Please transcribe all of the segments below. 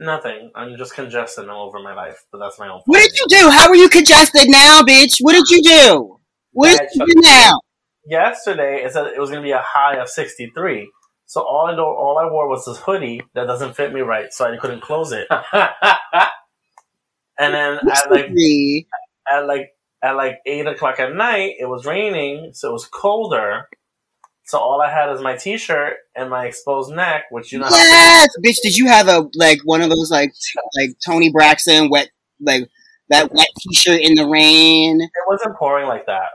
Nothing. I'm just congested. I'm over my life, but that's my own. What did you do? How are you congested now, bitch? What did you do? What did you do now? Yesterday, it said it was going to be a high of 63. So all I know, all I wore was this hoodie that doesn't fit me right, so I couldn't close it. and then at like at like at like eight o'clock at night, it was raining, so it was colder. So all I had is my t-shirt and my exposed neck, which you know. Yes, bitch. Did you have a like one of those like t- like Toni Braxton wet like that wet T-shirt in the rain? It wasn't pouring like that.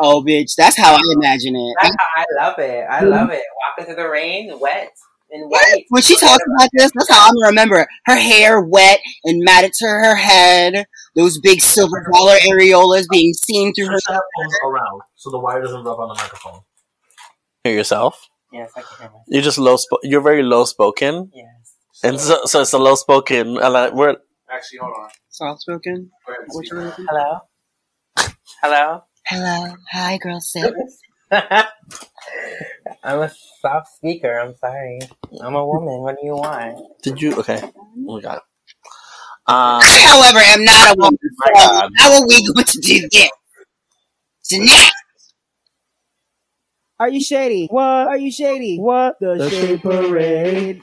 Oh, bitch. That's how I imagine it. That's how I love it. I mm-hmm. love it. Walking through the rain, wet and white. When she talks about this, that's how I'm gonna remember her hair wet and matted to her head. Those big silver dollar areolas being seen through her. Push around so the wire doesn't rub on the microphone. Hear yourself. Yes, I can hear myself. You're just low. Spo- you're very low spoken, Yes. and so, so it's a low spoken. And like, we're Actually, hold on. Soft spoken. Go ahead and What speak you now. looking? Hello. Hello. Hello, hi, girl. Sit. I'm a soft speaker. I'm sorry. I'm a woman. What do you want? did you okay? Oh my god. Um, I, however, am not a woman. So God. how are we going to do this? Tonight. Are you shady? What? Are you shady? What? The, Shade Parade.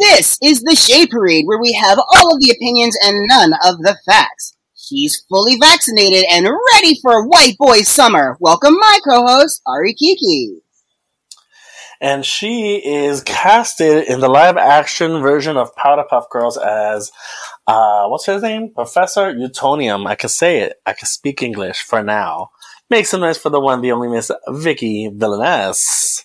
This is the Shade Parade, where we have all of the opinions and none of the facts. She's fully vaccinated and ready for white boy summer. Welcome, my co-host Ari Kiki. And she is casted in the live action version of Powerpuff Girls as uh, what's his name? Professor Utonium. I can say it. I can speak English for now. Make some noise for the one, the only Miss Viki Villaness.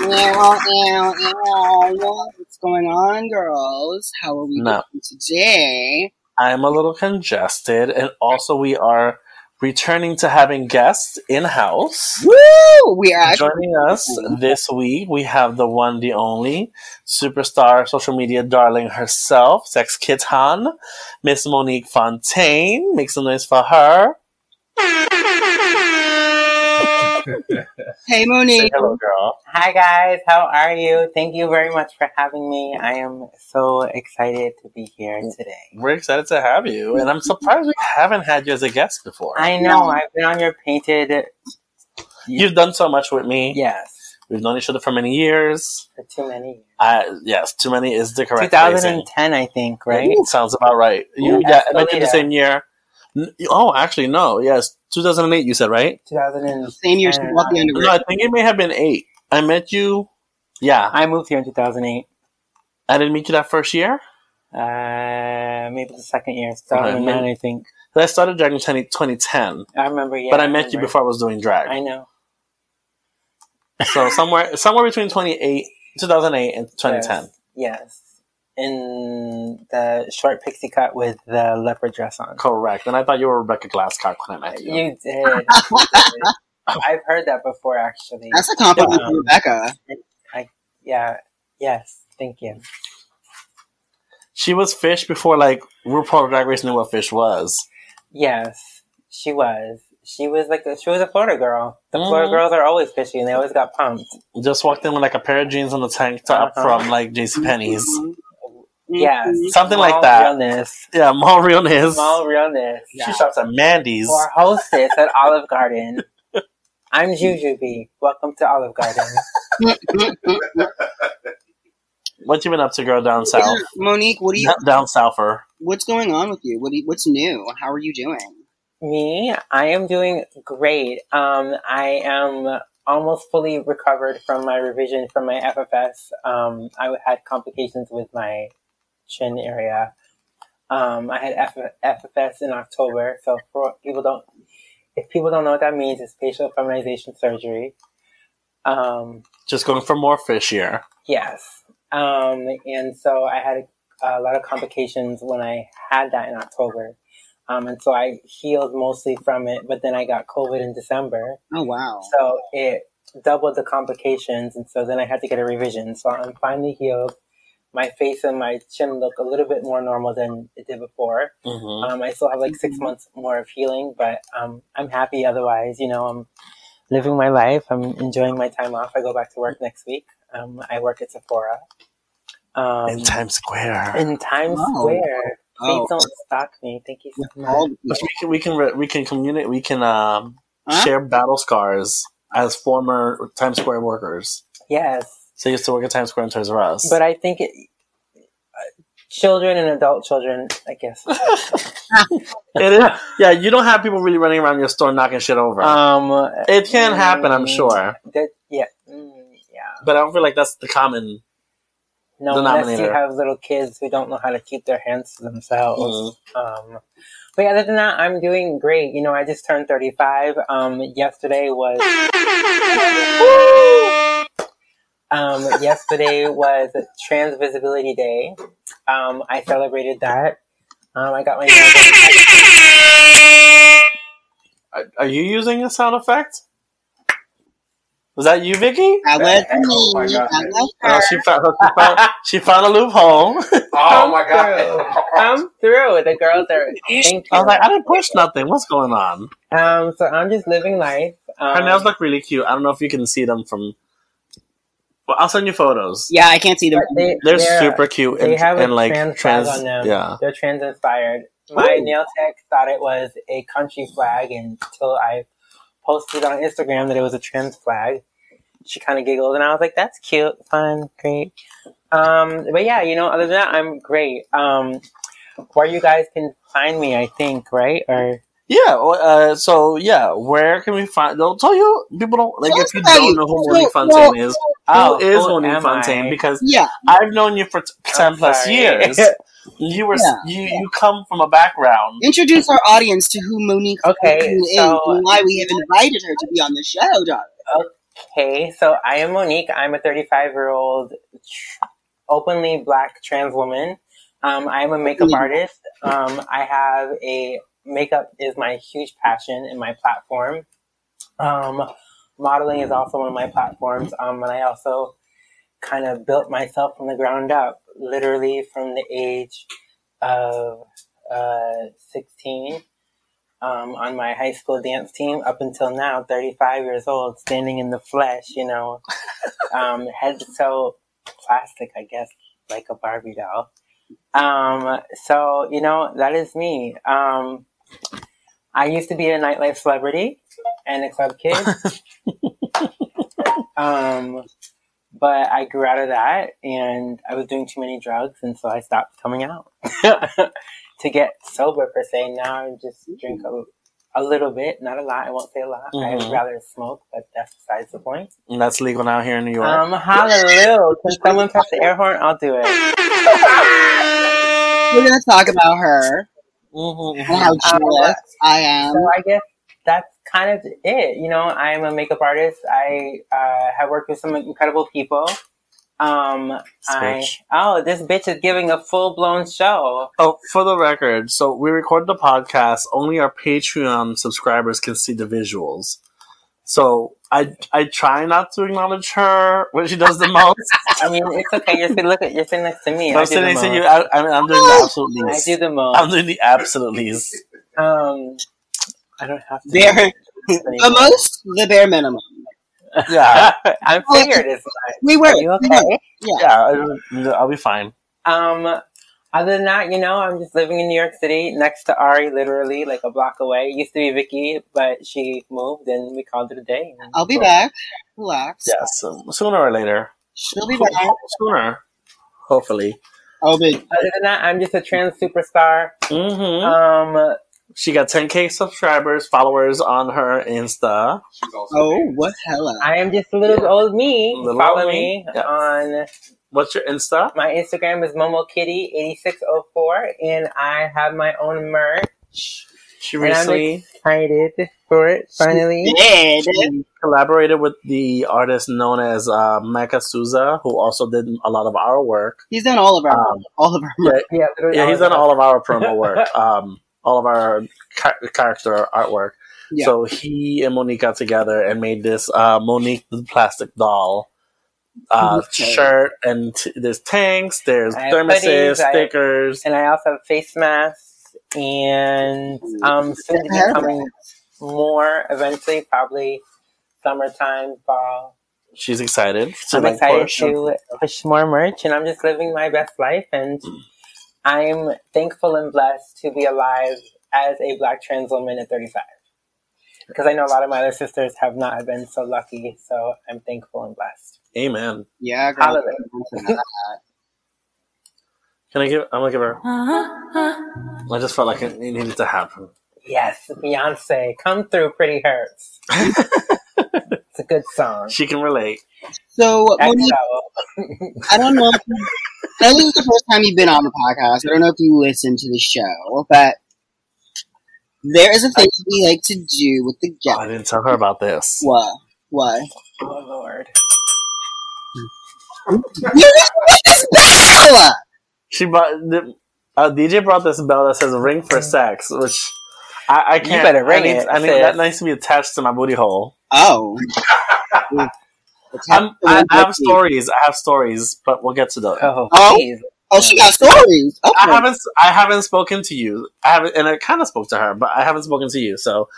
Ew, ew, ew. What's going on, girls? How are we No. doing today? I'm a little congested, and also we are returning to having guests in house. Woo! We are Joining us mm-hmm. this week, we have the one, the only superstar social media darling herself, Sex Kitten, Miss Monique Fontaine. Make some noise for her. Hey, Say hello, girl. Hi guys. How are you? Thank you very much for having me. I am so excited to be here today. We're excited to have you, and I'm surprised we haven't had you as a guest before. I know. I've been on your painted. You've done so much with me. Yes. We've known each other for many years. For too many. I yes, too many is the correct phrasing. 2010, I think. Right. Sounds about right. You, Ooh, yeah, I met you the same year. N- Oh, actually, no. Yes, 2008. You said right? 2000. Same year she bought the underwear. No, I think it may have been eight. I met you. Yeah, I moved here in 2008. I didn't meet you that first year. Uh, maybe the second year, 2009, I think. I started drag in 20, 2010, I remember. Yeah, but I met you before I was doing drag. I know. So somewhere, somewhere between 28, 2008 and 2010. Yes. yes. In the short pixie cut with the leopard dress on. Correct. And I thought you were Rebecca Glasscock when I met you. You did. You did. I've heard that before, actually. That's a compliment Yeah. for Rebecca. Yeah. Yes. Thank you. She was fish before like RuPaul Drag Race knew what fish was. Yes, she was. She was like a, she was a Florida girl. The Florida Mhm. girls are always fishy, and they always got pumped. Just walked in with like a pair of jeans and a tank top Uh-huh. from like JC Penney's. Yes, Something like that. Realness, Yeah, mall realness. small realness. She shops at Mandy's. Or hostess at Olive Garden. I'm Jujubee. Welcome to Olive Garden. What you been up to, girl, down south? Monique, what do you? Not down souther. What's going on with you? What do you, What's new? How are you doing? Me, I am doing great. Um, I am almost fully recovered from my revision from my FFS. Um, I had complications with my chin area. Um, I had F- FFS in October. So for people don't, if people don't know what that means, it's facial feminization surgery. Um, Just going for more fish here. Yes. Um, and so I had a, a lot of complications when I had that in October. Um, and so I healed mostly from it, but then I got COVID in December. Oh wow. So it doubled the complications. And so then I had to get a revision. So I'm finally healed. My face and my chin look a little bit more normal than it did before. Mhm. Um, I still have like six months more of healing, but um, I'm happy otherwise. You know, I'm living my life. I'm enjoying my time off. I go back to work next week. Um, I work at Sephora. Um, in Times Square. in Times Oh. Square. Please Oh. don't stalk me. Thank you so much. All we can we can re- we can communicate. We can um, Huh? share battle scars as former Times Square workers. Yes. So I used to work at Times Square and Toys R Us. But I think it, uh, children and adult children, I guess. It is, yeah, you don't have people really running around your store knocking shit over. um, it can happen, I'm mm, sure, that- yeah, mm, yeah. but I don't feel like that's the common. No, unless you have little kids who don't know how to keep their hands to themselves. Mm. Um, but yeah, other than that, I'm doing great. You know, I just turned 35. Um, yesterday was. Um, yesterday was Trans Visibility Day. Um, I celebrated that. Um, I got my nails Are, are you using a sound effect? Was that you, Viki? That was Oh my me. God. That was Oh, her. she found she found, she found a loophole. Oh my through. god. Come through. The girls are. Thank I was like, I didn't push nothing. What's going on? Um, so I'm just living life. Um, Her nails look really cute. I don't know if you can see them from. Well, I'll send you photos. Yeah, I can't see them. they, They're, they're- super cute and, They have and a like trans, trans. flag on them. Yeah. They're trans inspired. My Ooh. nail tech thought it was a country flag until I posted on Instagram that it was a trans flag. She kind of giggled, and I was like, "That's cute, fun, great." Um, but yeah, you know, other than that, I'm great. Um, where you guys can find me, I think, right? Or Yeah. Uh, so yeah, where can we find? They'll tell you. People don't like Tell if you about don't you. know who So, Monique Fontaine well- is. oh, who is who Monique Fontaine? I? Because Yeah, I've known you for t- ten plus sorry. years. You were Yeah. you you come from a background. introduce our audience to who Monique Okay, Fontaine is so- and why we have invited her to be on the show, darling. Okay, so I am Monique. I'm a 35 year old openly black trans woman. Um, I am a makeup artist. Um, I have a makeup is my huge passion and my platform. Um, modeling is also one of my platforms. Um, and I also kind of built myself from the ground up, literally from the age of uh, 16 um, on my high school dance team up until now, 35 years old, standing in the flesh, you know, um, head toe plastic, I guess, like a Barbie doll. Um, so, you know, that is me. Um, I used to be a nightlife celebrity and a club kid. um, but I grew out of that and I was doing too many drugs and so I stopped coming out to get sober per se. Now I just drink a, a little bit, not a lot. I won't say a lot. I'd Mhm. rather smoke, but that's besides the point. And that's legal now here in New York. Um, hallelujah. Can someone press the air horn? I'll do it. We're gonna talk about her Mhm. and how Um, I am. So I guess that's kind of it. You know, I'm a makeup artist. I uh, have worked with some incredible people. Um, I oh, this bitch is giving a full blown show. Oh, for the record, so we record the podcast. Only our Patreon subscribers can see the visuals. So I I try not to acknowledge her when she does the most. I mean, it's okay. You're sitting, look at you're sitting next to me. I I'm do sitting next to you. I, I, I'm doing the absolute I do the most. I'm doing the absolute least. Um, I don't have to. Bare, the most, the bare minimum. Yeah, I'm figured it's not. We were. Are you okay? yeah. I, I'll be fine. Um, other than that, you know, I'm just living in New York City next to Ari, literally like a block away. It used to be Vicky, but she moved and we called it a day. I'll be back. Relax. Yes, um, sooner or later. She'll be back. Sooner, hopefully. Oh, but Other than that, I'm just a trans superstar. hmm Um, She got 10k subscribers, followers on her Insta. She's also oh, famous. what hella? I am just a little old me. Little Follow old me me, yeah. on What's your Insta? my Instagram is momokitty8604 and I have my own merch. She And I'm recently excited for it, finally. Dead. collaborated with the artist known as uh, Mecca Souza, who also did a lot of our work. He's done all of our, Um, all of our. yeah, Yeah, yeah, he's all done all of our promo work, um, all of our ca- character artwork. Yeah. So he and Monique got together and made this uh, Monique the plastic doll uh, shirt, and t- there's tanks, there's thermoses, hoodies, I- stickers. and I also have face masks and um soon to be coming more eventually, probably summertime, fall. She's excited. to, I'm like, excited push. to push more merch, and I'm just living my best life. And I'm thankful and blessed to be alive as a Black trans woman at 35. Because I know a lot of my other sisters have not been so lucky, so I'm thankful and blessed. Amen. Yeah, girl. Hallelujah. Can I give? I'm gonna give her. Uh-huh, uh-huh. I just felt like it needed to happen. Yes, Beyonce, come through, Pretty Hurts. it's a good song. She can relate. So, Monique, XO. I don't know. If you, I think it's the first time you've been on the podcast. I don't know if you listen to the show, but there is a thing we like to do with the Oh, guests. I didn't tell her about this. What? What? Oh, Lord. You just put this bell! She brought the uh, DJ brought this bell that says "ring for sex," which I, I can't. better ring I need, it, I need sis. that needs to be attached to my booty hole. Oh. I'm, I, I have stories. I have stories, but we'll get to those. Oh, Oh. Oh, she got stories. Okay. I haven't. I haven't spoken to you. I haven't, and I kind of spoke to her, but I haven't spoken to you. So,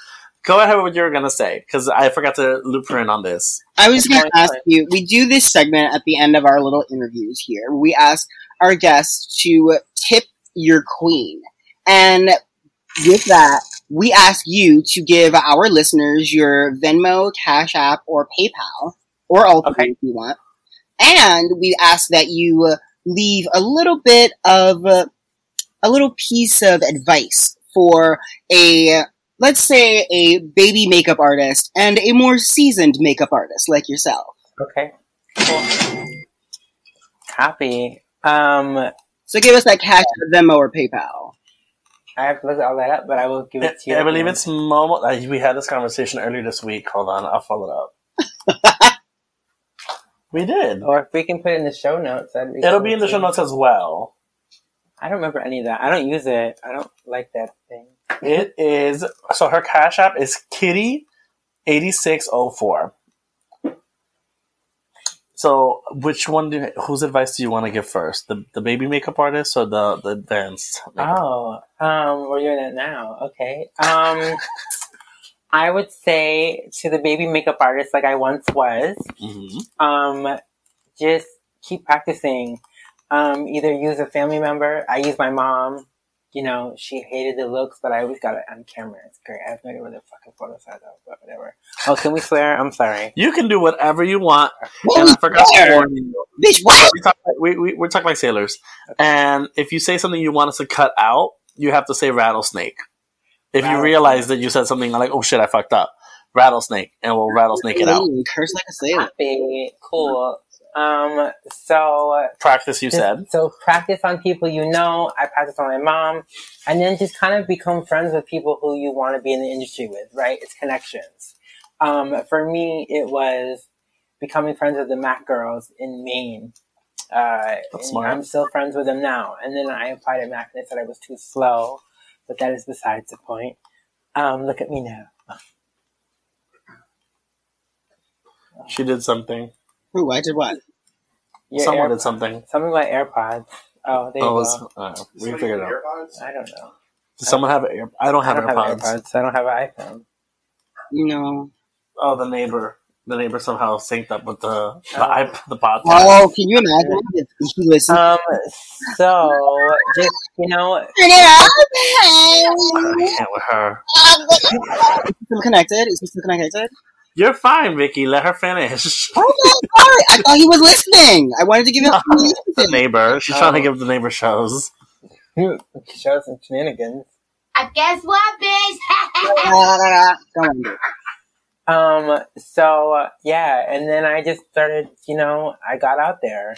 go ahead with what you were gonna say because I forgot to loop her in on this. I was going to ask you. We do this segment at the end of our little interviews here. We ask our guests to tip your queen, and with that, we ask you to give our listeners your Venmo, Cash App, or PayPal, or all three Okay. if you want. And we ask that you leave a little bit of a little piece of advice for a let's say a baby makeup artist and a more seasoned makeup artist like yourself. Okay. Cool. Copy. Um, So give us that cash App, Venmo or PayPal. I have to look all that up, but I will give it to you. I believe it's Momo. uh, We had this conversation earlier this week. Hold on, I'll follow it up. we did. Or if we can put it in the show notes, that'd be It'll cool be in the too. show notes as well. I don't remember any of that. I don't use it. I don't like that thing. It is so her cash app is Kitty eighty six oh four. So, which one do whose advice do you want to give first? The the baby makeup artist or the the advanced? makeup? Oh, um, we're doing it now. Okay. Um, I would say to the baby makeup artist, like I once was, Mhm. um, just keep practicing. Um, either use a family member. I use my mom. You know, she hated the looks, but I always got it on camera. It's great. I have no idea where the fucking photos are though, but whatever. Oh, can we swear? I'm sorry. You can do whatever you want. What And I forgot to warn you. Bitch, what? We talk, we, we, we're talking like sailors. And if you say something you want us to cut out, you have to say rattlesnake. If you realize that you said something like, oh shit, I fucked up. Rattlesnake. And we'll rattlesnake it out. Curse like a sailor. Happy, cool. Um, so Practice, you just- said. So practice on people you know. I practice on my mom, and then just kind of become friends with people who you want to be in the industry with. Right? It's connections. Um, for me, it was becoming friends with the Mac girls in Maine. Uh. I'm still friends with them now. And then I applied at Mac, and they said I was too slow, but that is besides the point. Um, look at me now. She did something. Who? I did what? Your Someone Air- did something. something about AirPods. Oh, there you Oh, go. it's, uh, we figured it out. I don't know. Does someone have air? I don't have I don't AirPods. have AirPods. I don't have an iPhone. You know. Oh, the neighbor. The neighbor somehow synced up with the the, Oh. iP- the podcast. Oh, can you imagine if he listened? Um, so just you know, Turn it up. I can't with her. Is he still connected? Is he still connected? You're fine, Viki. Let her finish. Okay, sorry. I thought he was listening. I wanted to give him a the neighbor. She's Oh. trying to give the neighbor shows. show some shenanigans. I guess what, bitch? Go on. dude. Um, so uh, yeah, and then I just started. You know, I got out there.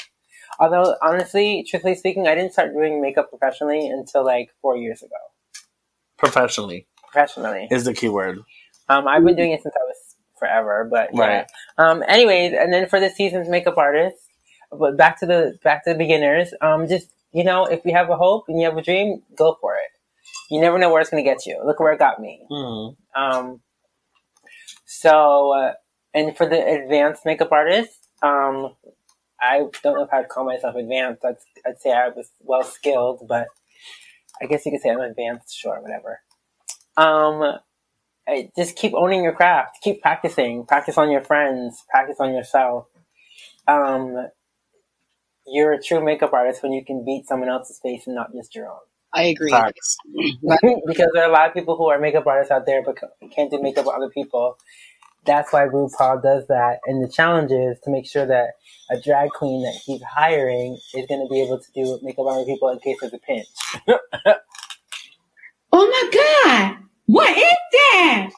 Although honestly, truthfully speaking, I didn't start doing makeup professionally until like four years ago. Professionally Professionally, is the key word. um, I've been doing it since I was forever. But yeah. Right. Um, anyways, and then for the season's makeup artist, but back to the back to the beginners. Um, just you know, if you have a hope and you have a dream, go for it. You never know where it's gonna get you. Look where it got me. Mhm. Um, so, uh, and for the advanced makeup artist, um, I don't know if I'd call myself advanced. I'd, I'd say I was well skilled, but I guess you could say I'm advanced. Sure, whatever. Um, just keep owning your craft. Keep practicing. Practice on your friends. Practice on yourself. Um, you're a true makeup artist when you can beat someone else's face and not just your own. I agree. Because there are a lot of people who are makeup artists out there but can't do makeup with other people. That's why RuPaul does that. And the challenge is to make sure that a drag queen that he's hiring is going to be able to do makeup on other people in case there's a pinch. Oh my god! What is that?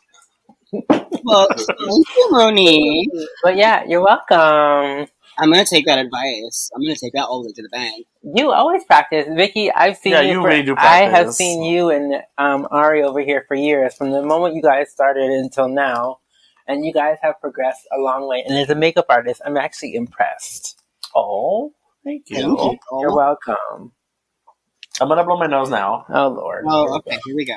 Well, thank you, Monique. But yeah, you're welcome. I'm gonna take that advice. I'm gonna take that all the way to the bank. You always practice, Viki. I've seen Yeah, you. you for, really do I have seen you and um, Ari over here for years, from the moment you guys started until now, and you guys have progressed a long way. And as a makeup artist, I'm actually impressed. Oh, thank you. Thank you. You're welcome. I'm gonna blow my nose now. Oh Lord. Oh, okay. Here we go.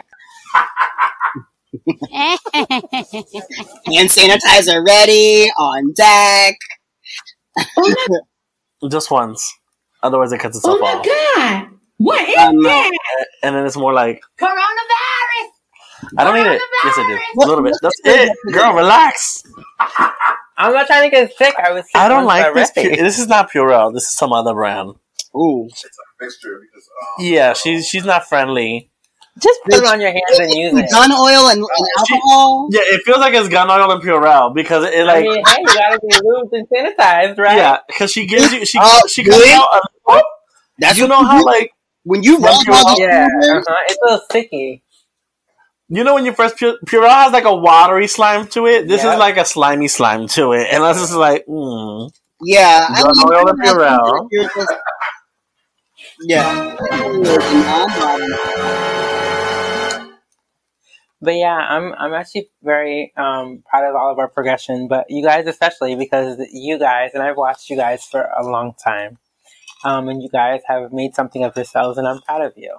Hand sanitizer ready on deck. Just once. Otherwise, it cuts Oh itself my off. god! What is Um, that? And then it's more like, Coronavirus! I don't need it. Yes, I do. A little bit. That's it. Girl, relax. I'm not trying to get sick. I was. Sick I don't once like this. already. Pu- this is not Purell. This is some other brand. Ooh. It's a mixture because um, Yeah, she's she's not friendly. Just put it on your hands and use it. Gun oil and, and alcohol. Yeah, it feels like it's gun oil and Purell because it I like mean, hey, you gotta be lubed and sanitized, right? yeah, because she gives you she Oh, she comes really? out. A, That's you know how do like when you When rub you all Yeah, uh-huh. it's a little sticky. you know when you first Pure, Purell has like a watery slime to it. This Yeah. is like a slimy slime to it, and that's just like mm. Yeah, I Gun mean, oil and Purell. Yeah. But yeah, I'm I'm actually very um, proud of all of our progression, but you guys especially because you guys and I've watched you guys for a long time, um, and you guys have made something of yourselves, and I'm proud of you.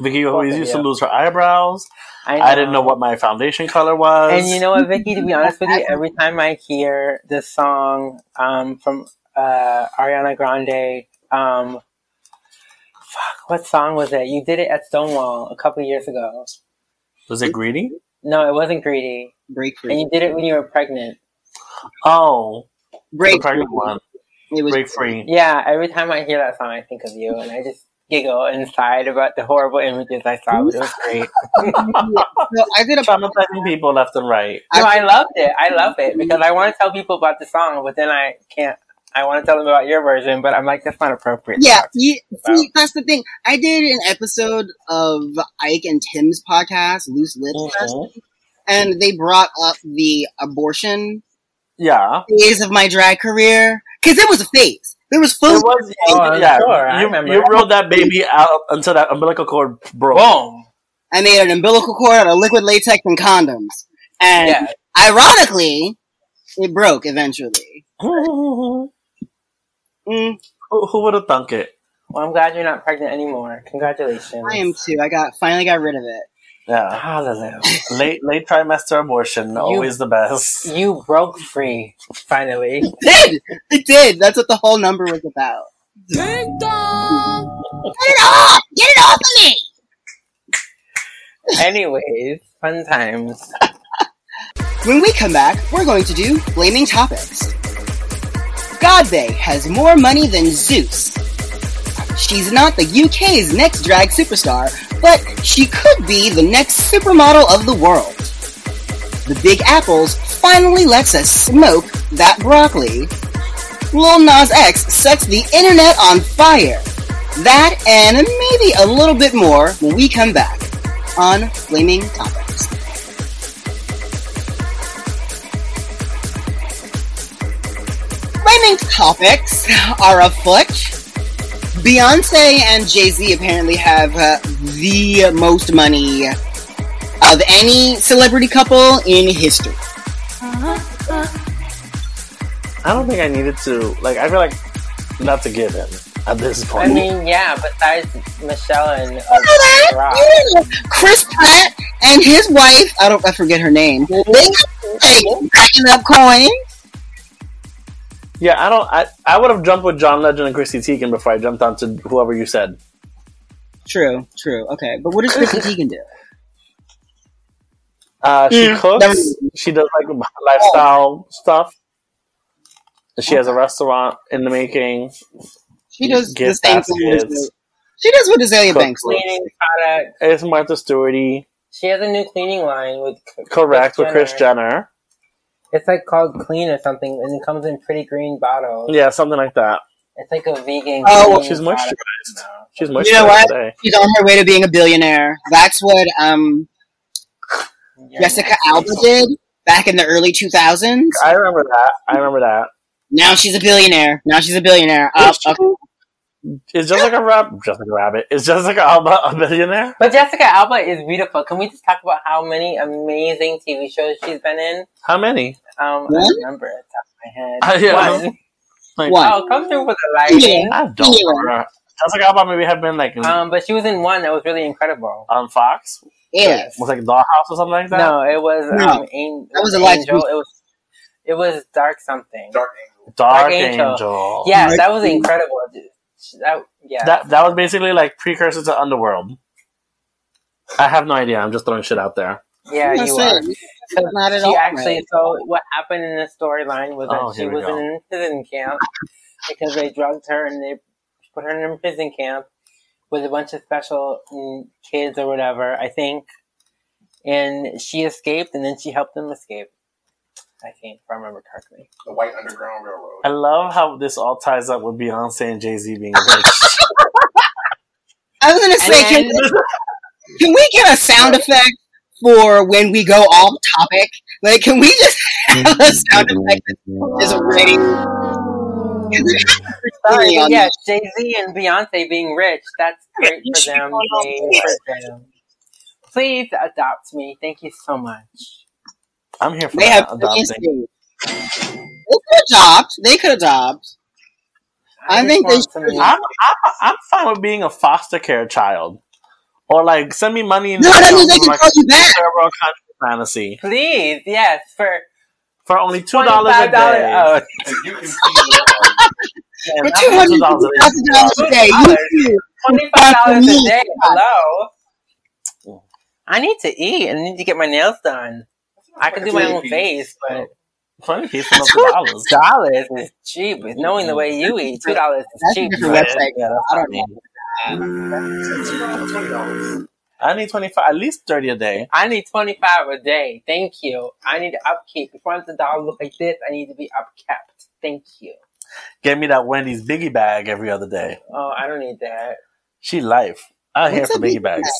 Viki always used to lose her eyebrows. I, I didn't know what my foundation color was. And you know what, Viki? To be honest with you, every time I hear this song um, from uh, Ariana Grande, um, fuck, what song was it? You did it at Stonewall a couple years ago. Was it greedy? No, it wasn't greedy, Break free. and you did it when you were pregnant. Oh, the Break pregnant free. one. It was Break free. Yeah, every time I hear that song, I think of you, and I just giggle inside about the horrible images I saw. But it was great. So I did a Traumatizing people left and right. no, I loved it. I love it because I want to tell people about the song, but then I can't. I want to tell them about your version, but I'm like, that's not appropriate. Yeah, see, see, that's the thing. I did an episode of Ike and Tim's podcast, Loose Lips, last Mhm. and they brought up the abortion Yeah. phase of my drag career because it was a phase. There was It food. was, Oh, I'm yeah. sure. I you, remember. you rode that baby out until that umbilical cord broke. Boom. I made an umbilical cord out of liquid latex and condoms, and Yeah. ironically, it broke eventually. who Mm, who would have thunk it? Well, I'm glad you're not pregnant anymore. Congratulations. I am too. I got finally got rid of it. Yeah. Hallelujah. Late late trimester abortion, always the best. You broke free, finally. It did. It did. That's what the whole number was about. Ding dong! Get it off! Get it off of me! Anyways, fun times. When we come back, we're going to do Flaming Topics. Godbay has more money than Zeus. She's not the UK's next drag superstar, but she could be the next supermodel of the world. The Big Apples finally lets us smoke that broccoli. Lil Nas X sets the internet on fire. That and maybe a little bit more when we come back on Flaming Topics. Flaming topics are afoot. Beyonce and Jay Z apparently have uh, the most money of any celebrity couple in history. I don't think I needed to. Like, I feel like that's a given at this point. I point. mean, yeah, besides Michelle and You know uh, that? Rock. You know, Chris Pratt and his wife, I don't, I forget her name. They got like, racking up coins. Yeah, I don't. I, I would have jumped with John Legend and Chrissy Teigen before I jumped onto whoever you said. True, true. Okay, but what does Chrissy Teigen do? Uh, she Mm, cooks. never- She does like lifestyle stuff. She has a restaurant in the making. She does the same thing. as- baskets. She does what Azalea Cook Banks does. Cleaning product. It's Martha Stewarty. She has a new cleaning line with Correct with Kris Jenner. It's like called Clean or something, and it comes in pretty green bottles. Yeah, something like that. It's like a vegan. Oh, cleaning She's product. moisturized. She's moisturized You know what? today. She's on her way to being a billionaire. That's what um Yeah, Jessica. Alba did back in the early 2000s. I remember that. I remember that. Now she's a billionaire. Now she's a billionaire. Uh, Is she? okay. Is Jessica Rabbit? Jessica Rabbit. Is Jessica Alba a billionaire? But Jessica Alba is beautiful. Can we just talk about how many amazing TV shows she's been in? How many? Um, I don't remember it off my head. Uh, yeah. One. Like, One. Oh, come through with the lighting. I don't Yeah. remember. Jessica Alba maybe have been like Um, but she was in one that was really incredible. on Fox. Yes. Was like Dollhouse or something like that. No, it was No. um, An- That was a Angel. live It was it was Dark something. Dark Angel. Dark, Dark Angel. Angel. Yeah, Right. that was incredible. That yeah. That that was basically like precursor to Underworld. I have no idea. I'm just throwing shit out there. yeah, That's you are. It. Not at she all. actually right. so what happened in the storyline was that Oh, she was go. in prison camp because they drugged her and they put her in a prison camp with a bunch of special mm, kids or whatever I think and she escaped and then she helped them escape I think if I remember correctly The White Underground Railroad. I love how this all ties up with Beyonce and Jay Z being rich. I was gonna say, can, can we get a sound effect for when we go off topic? Like, can we just have a sound effect that is ready? 'Cause it happens Sorry, but yeah, Jay Z and Beyonce being rich, that's great for them. Yay for them. Please adopt me. Thank you so much. I'm here for They that have adopting. They could adopt. They could adopt. I just think they should. I'm, I'm I'm fine with being a foster care child, or like send me money in No, that means they can like call you back. cerebral country fantasy Please, yes, for for only two dollars a $25. day. Oh, And you can see the Man, For that's two hundred $2 a day. thousand dollars a day, you $25 a day. Hello. I need to eat. I need to get my nails done. I can do my own face, but Twenty piece for two dollars. dollars is cheap. Knowing the way you eat, two dollars is cheap. website. Yeah, I don't know. Twenty dollars. I need twenty five, at least thirty a day. I need twenty five a day. Thank you. I need to upkeep. If I want the dollar look like this, I need to be upkept. Thank you. Get me that Wendy's biggie bag every other day. Oh, I don't need that. She life. I'm here for biggie biggie bags.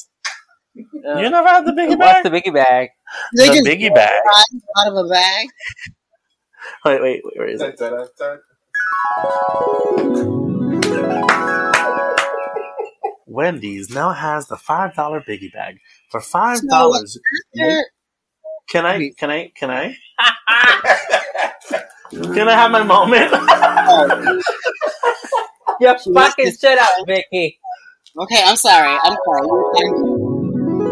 Uh, You never had the biggie bag. what's bag? the biggie bag? They The just biggie bag. rise out of a bag. Wait, wait, wait, where is it? Wendy's now has the five dollar biggie bag for five dollars. Can I? Can I? Can I? Can I have my moment? You fucking shut up, Viki. Okay, I'm sorry. I'm sorry. You were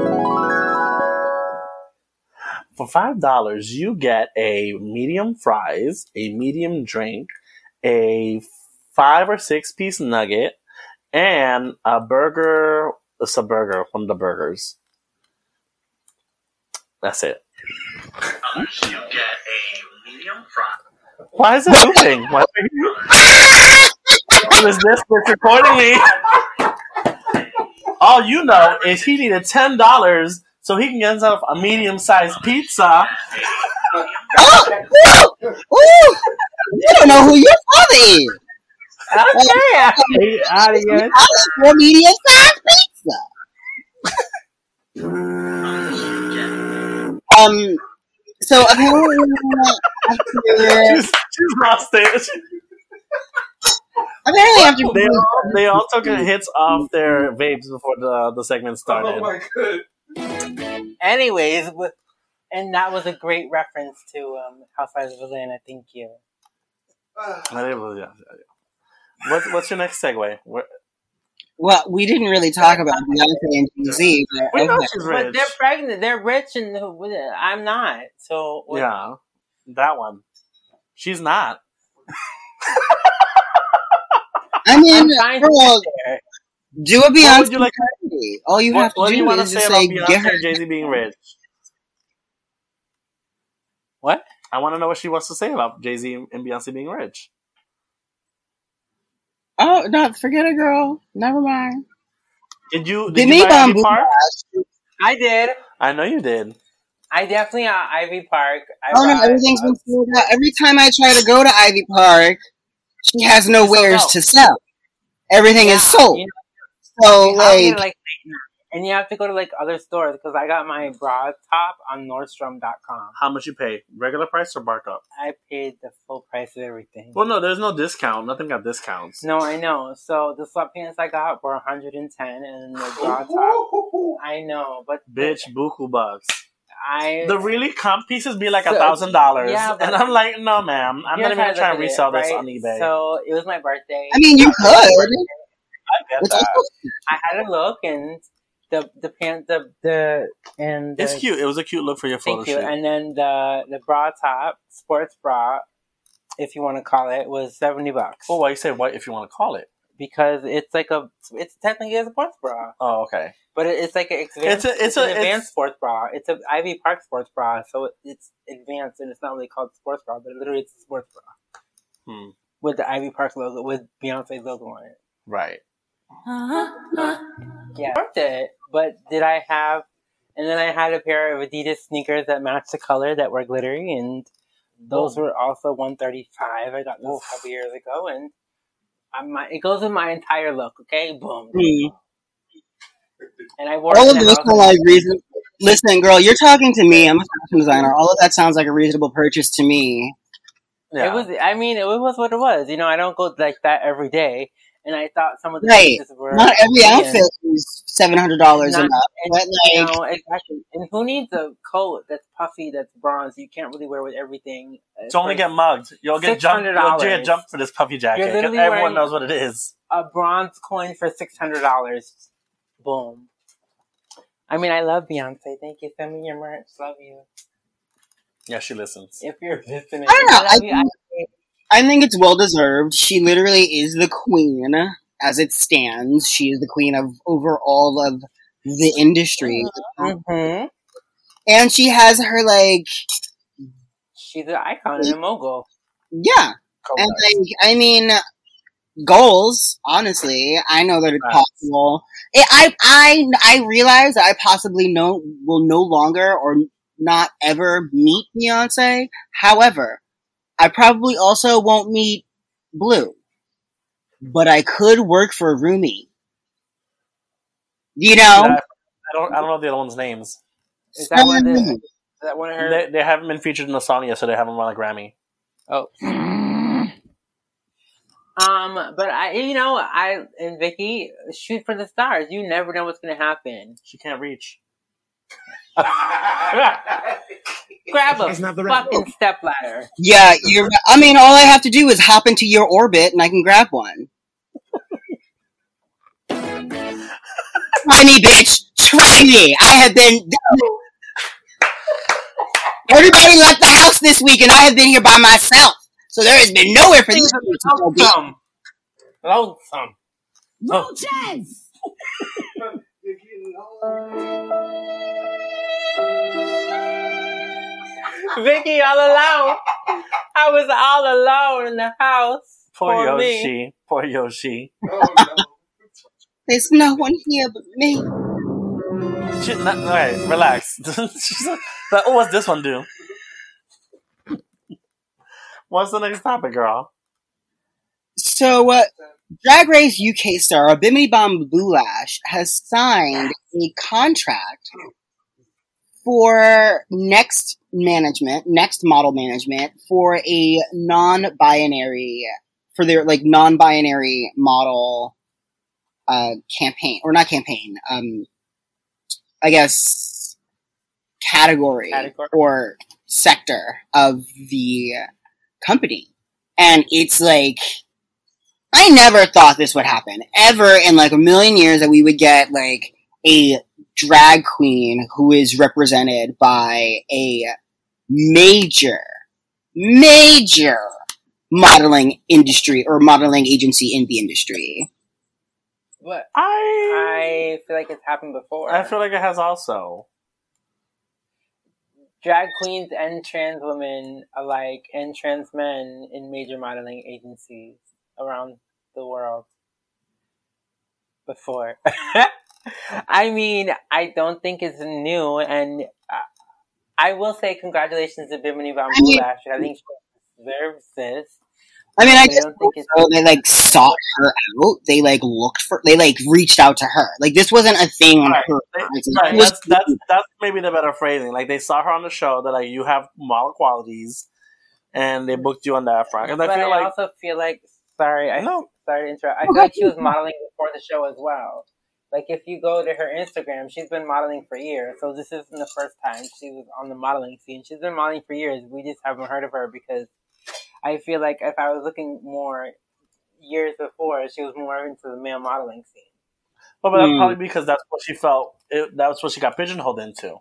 For five dollars, you get a medium fries, a medium drink, a five or six piece nugget, and a burger. It's a burger, one of the burgers. That's it. You get a medium fry. Why is it moving? Why Who is this that's recording me? All you know is he needed ten dollars so he can get himself a medium sized pizza. Oh, ooh, ooh. You don't know who your father is. Okay. Out of here. I was for medium sized pizza. Um. So apparently, after, She's, she's lost it. apparently after They all, they all took hits off their vapes before the, the segment started. Oh my god. Anyways, w- and that was a great reference to um, Housewives of Atlanta. Thank you. I What's, what's your next segue? Where, well, we didn't really talk about Beyonce and Jay Z, but we know okay. she's But they're pregnant. They're rich, and I'm not. So what- Yeah, that one. She's not. I mean, I'm trying girl, there. do a What Beyonce would you like? parody. All you What, have to what do you do want to is say just say, Beyonce get her. Jay Z being rich? What? I want to know what she wants to say about Jay Z and Beyonce being rich. Oh, no, forget it, girl. Never mind. Did you? Did Bimini you buy Ivy Park? I did. I know you did. I definitely at Ivy Park. I Oh no, brought, everything's uh, been sold out. Every time I try to go to Ivy Park, she has no wares to sell. Everything is sold. You know, So you like, like, and you have to go to like other stores because I got my bra top on Nordstrom.com. How much you pay? Regular price or markup? I paid the full price of everything. Well, no, there's no discount. Nothing got discounts. No, I know. So the sweatpants I got were 110, and the bra top. I know, but Bitch, buku bucks. I The really comp pieces be like a thousand dollars, and I'm like, no, ma'am, I'm not even trying to at it, resell this right? on eBay. So it was my birthday. I mean, you could. I get It's that. I had a look, and the the pant the the and the, It's cute. It was a cute look for your photo Thank you. shoot. And then the the bra top, sports bra, if you want to call it, was seventy bucks. oh, why you say white if you want to call it? Because it's like a, it's technically a sports bra, Oh, okay. but it, it's like an It's advanced, a, it's an a, advanced it's, sports bra. It's an Ivy Park sports bra, so it's advanced and it's not really called sports bra, but literally it's a sports bra hmm, with the Ivy Park logo, with Beyonce's logo on it. right. Yeah, worth it. But did I have? And then I had a pair of Adidas sneakers that matched the color that were glittery, and those were also one thirty five. I got those a couple years ago, and I my it goes with my entire look. Okay, boom, Hmm. and I wore all it of in house. sound like reason. Listen, girl, you're talking to me. I'm a fashion designer. All of that sounds like a reasonable purchase to me. Yeah. It was. I mean, it was what it was. You know, I don't go like that every day, and I thought some of the Right. pieces were Not every outfit is seven hundred dollars enough, and, but you know, exactly. And who needs a coat that's puffy, that's bronze? You can't really wear with everything. Uh, to only get mugged. You'll get jumped. You'll get jumped for this puffy jacket. You're 'cause literally everyone knows what it is. a bronze coin for six hundred dollars. Boom. I mean, I love Beyonce. Thank you. Send me your merch. Love you. Yeah, she listens. If you're listening, I don't know. love I you. I- I think it's well deserved. She literally is the queen as it stands. She is the queen of over all of the industry, Mhm. and she has her like, She's an icon and a mogul. yeah, and like, I mean, goals. Honestly, I know that it's possible. It, I I I realize that I possibly no will no longer or not ever meet Beyonce. However, I probably also won't meet Blue, but I could work for Rumi. You know, I don't. I don't know the other one's names. Is that one? Is that one her? They, they haven't been featured in the song yet, so they haven't won a Grammy. Oh. Um, but I, you know, I and Viki shoot for the stars. You never know what's gonna happen. She can't reach. Grab a not the fucking step ladder. yeah, you're. I mean, all I have to do is hop into your orbit, and I can grab one. Try me, bitch. Try me. I have been. Everybody left the house this week, and I have been here by myself. So there has been nowhere for these people to go. bitch. Lonesome. Lonesome. Roaches! Viki all alone. I was all alone in the house. Poor For me. Yoshi. Poor Yoshi. There's no one here but me. She, not, all right, relax. She's like, oh, what's this one do? What's the next topic, girl? So, uh, Drag Race UK star Bimini Bon Boulash has signed a contract for next management, next model management for a non-binary, for their like non-binary model uh, campaign or not campaign. Um, I guess category, Category. or sector of the company, and it's like. I never thought this would happen ever in like a million years that we would get like a drag queen who is represented by a major, major modeling industry or modeling agency in the industry. But I I feel like it's happened before. I feel like it has also. drag queens and trans women alike and trans men in major modeling agencies around the world before. I mean, I don't think it's new, and uh, I will say congratulations to Bimini Bon I mean- I think she deserves this. I mean, I I just don't think it's so they like sought her out. They like looked for. They like reached out to her. Like this wasn't a thing on Right. her. Right, that's, that's that's maybe the better phrasing. Like they saw her on the show, they're like, "You have model qualities," and they booked you on that front. Because I feel I like also feel like sorry, I No. sorry to interrupt. I feel like she was modeling before the show as well. Like if you go to her Instagram, she's been modeling for years. So this isn't the first time she was on the modeling scene. She's been modeling for years. We just haven't heard of her because I feel like if I was looking more years before, she was more into the male modeling scene. well, but that's Hmm. probably because that's what she felt. It, that's what she got pigeonholed into.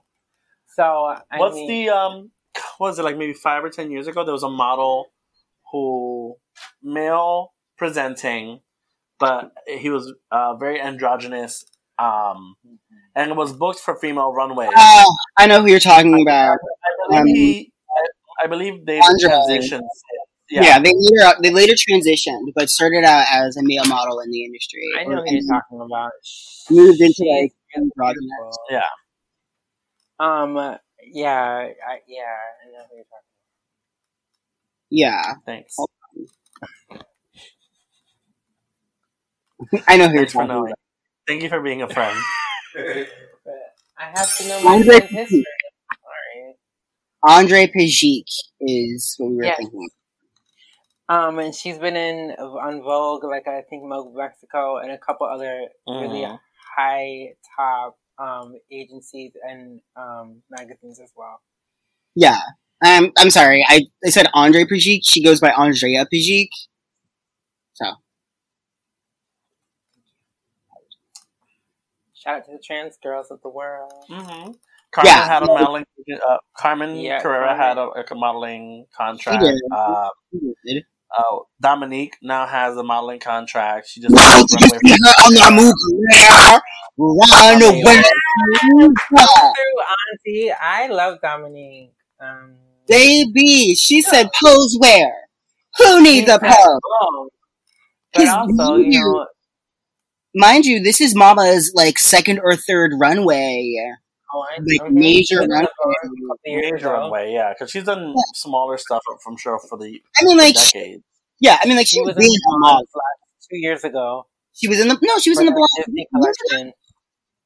So I What's mean, the um? Was it like? Maybe five or ten years ago, there was a model who male presenting, but he was uh, very androgynous. Um, and was booked for female runway. Oh, I know who you're talking about. I um, believe he, I, I believe they Andre. transitioned. Yeah, they later they later transitioned, but started out as a male model in the industry. I know who you're talking about. Moved into, like, androgynous. Yeah. Um. Yeah. I, yeah. I know who you're talking. Yeah, Thanks. I know who you're talking about. Thank you for being a friend. I have to know my Andre friend's history. Sorry. Andre Pajic is what we were Yes. thinking. Um, and she's been in on Vogue, like I think Vogue Mexico, and a couple other really Mhm. high top um agencies and um magazines as well. Yeah. Um, I'm sorry. I, I said Andre Pajic. She goes by Andrea Pajic. So Shout out to the trans girls of the world. hmm Carmen Yeah. had a modeling. Uh, Carmen Yeah, Carrera Carmen. had a, a modeling contract. did. Uh, Did uh, Dominique now has a modeling contract. She just you runway see her on the move? Run away. Auntie. I love Dominique. Um, Baby, she said pose where? Who needs a pose? oh, but His also, you know, Mind you, this is Mama's like second or third runway. oh, I, Like, okay. major She was in the runway. Vogue a couple years major runway, yeah, because she's done smaller stuff from sure for the I mean, like, she- yeah, I mean, like She she's was in really the a last two years ago. She was in the no, she was in the the blonde. Disney collection.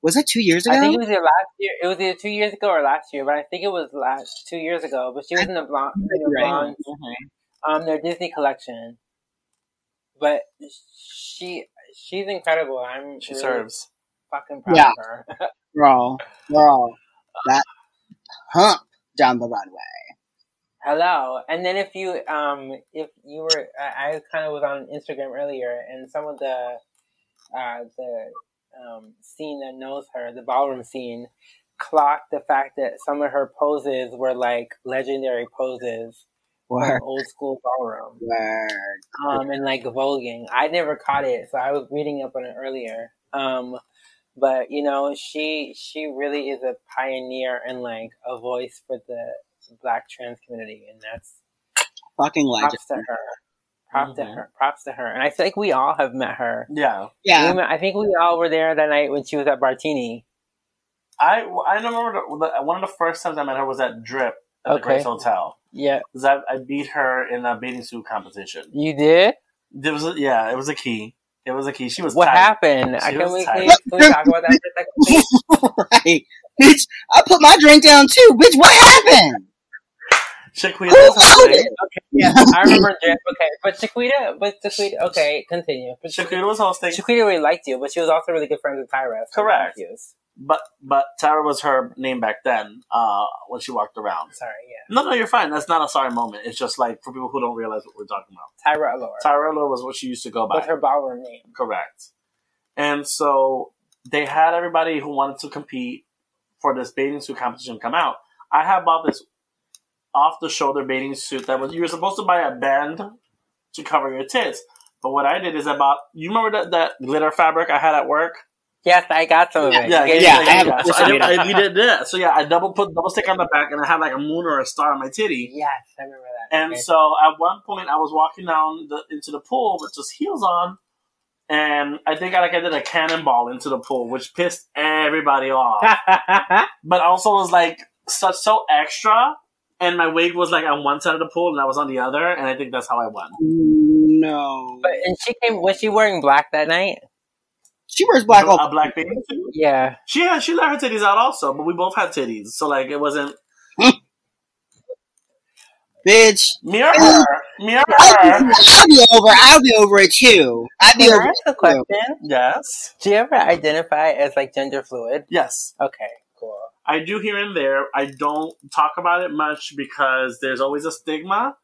Was that two years ago? I think it was either last year. It was either two years ago or last year, but I think it was last two years ago. But she was in the blonde, in the Right. blonde um, their Disney collection. But she she's incredible. I'm She really serves. fucking proud Yeah. of her. Girl, girl, that hump down the runway. Hello. And then if you um if you were I, I kind of was on Instagram earlier and some of the uh the um scene that knows her, the ballroom scene, clocked the fact that some of her poses were like legendary poses from Word, old school ballroom. word. Um and like voguing. I never caught it, so I was reading up on it earlier. Um but you know, she she really is a pioneer and like a voice for the black trans community and that's Fucking legend. props to her. Props to Mhm. her. Props to her. And I think we all have met her. Yeah, Yeah, met- I think we all were there that night when she was at Bartini. I I remember the, the, one of the first times I met her was at Drip at the Grace Hotel. Yeah, Because I, I beat her in a bathing suit competition. you did. It was a, yeah, it was a key. It was a key. She was What tight. happened? I She can was we, tight. can, we, can we talk about that for a second? right. Bitch, I put my drink down too. Bitch, what happened? Shaquita Who was voted? hosting. Yeah, I remember Jeff. Okay, but Shaquita, but Shaquita. Okay, continue. But Shaquita was hosting. Shaquita really liked you, but she was also really good friends with Tyra. so I'm Correct. confused. But but Tara was her name back then. Uh, when she walked around. Sorry, yeah. No, no, you're fine. That's not a sorry moment. It's just like for people who don't realize what we're talking about. Tyra Allure. Tara Lure was what she used to go by. With her ballroom name. Correct. And so they had everybody who wanted to compete for this bathing suit competition come out. I had bought this off the shoulder bathing suit that was you were supposed to buy a band to cover your tits. But what I did is I bought. You remember that, that glitter fabric I had at work? Yes, I got some of it. Yeah, You gave yeah, me I have So I, made I, we did that. So yeah, I double put double stick on the back, and I had like a moon or a star on my titty. Yes, I remember that. And Okay. so at one point, I was walking down the, into the pool with just heels on, and I think I like I did a cannonball into the pool, which pissed everybody off. but also was like such so extra, and my wig was like on one side of the pool, and I was on the other, and I think that's how I won. No. but and she came. Was she wearing black that night? She wears black all a black bathing suit. Yeah. She had she let her titties out also, but we both had titties, so like it wasn't bitch. mirror her, mirror I'll be, I'll be over. I'll be over it too. I'll be Can I over. ask a it too. question? Yes, Do you ever identify as like gender fluid? yes. Okay, cool. I do here and there. I don't talk about it much because there's always a stigma,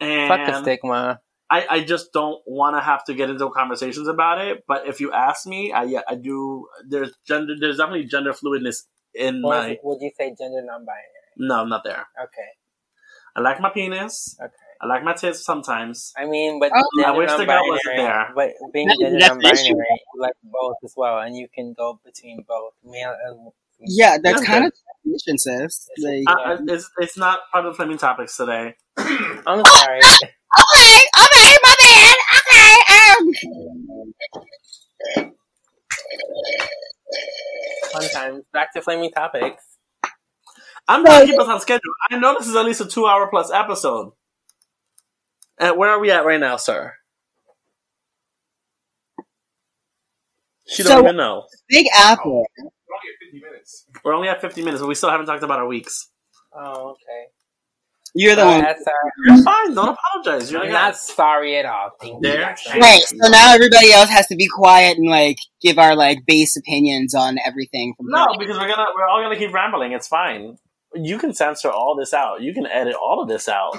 and Fuck the stigma. I, I just don't want to have to get into conversations about it. But if you ask me, I yeah, I do. There's gender. There's definitely gender fluidness in Or my. would you say gender non-binary? No, I'm not there. Okay, I like my penis. okay. I like my tits sometimes. I mean, but Oh, I wish the girl wasn't there. But being That's gender non-binary, you like both as well, and you can go between both male and Yeah, that's Yeah, kind good. of definition, sis. Like, Uh, it's it's not part of the flaming topics today. I'm sorry. okay, okay, my bad. Okay, um. Fun times. Back to flaming topics. I'm trying to keep us on schedule. I know this is at least a two hour plus episode. And where are we at right now, sir? She don't So- even know. Big Apple. We're only at 50 minutes. We're only at 50 minutes, but we still haven't talked about our weeks. Oh, okay. You're the Uh, one. that's, uh, You're fine. Don't apologize. You're I'm not guest. sorry at all. Thank you. There. That's Right. Right, so now everybody else has to be quiet and like give our like base opinions on everything from No, here. because we're gonna we're all gonna keep rambling. It's fine. You can censor all this out. You can edit all of this out,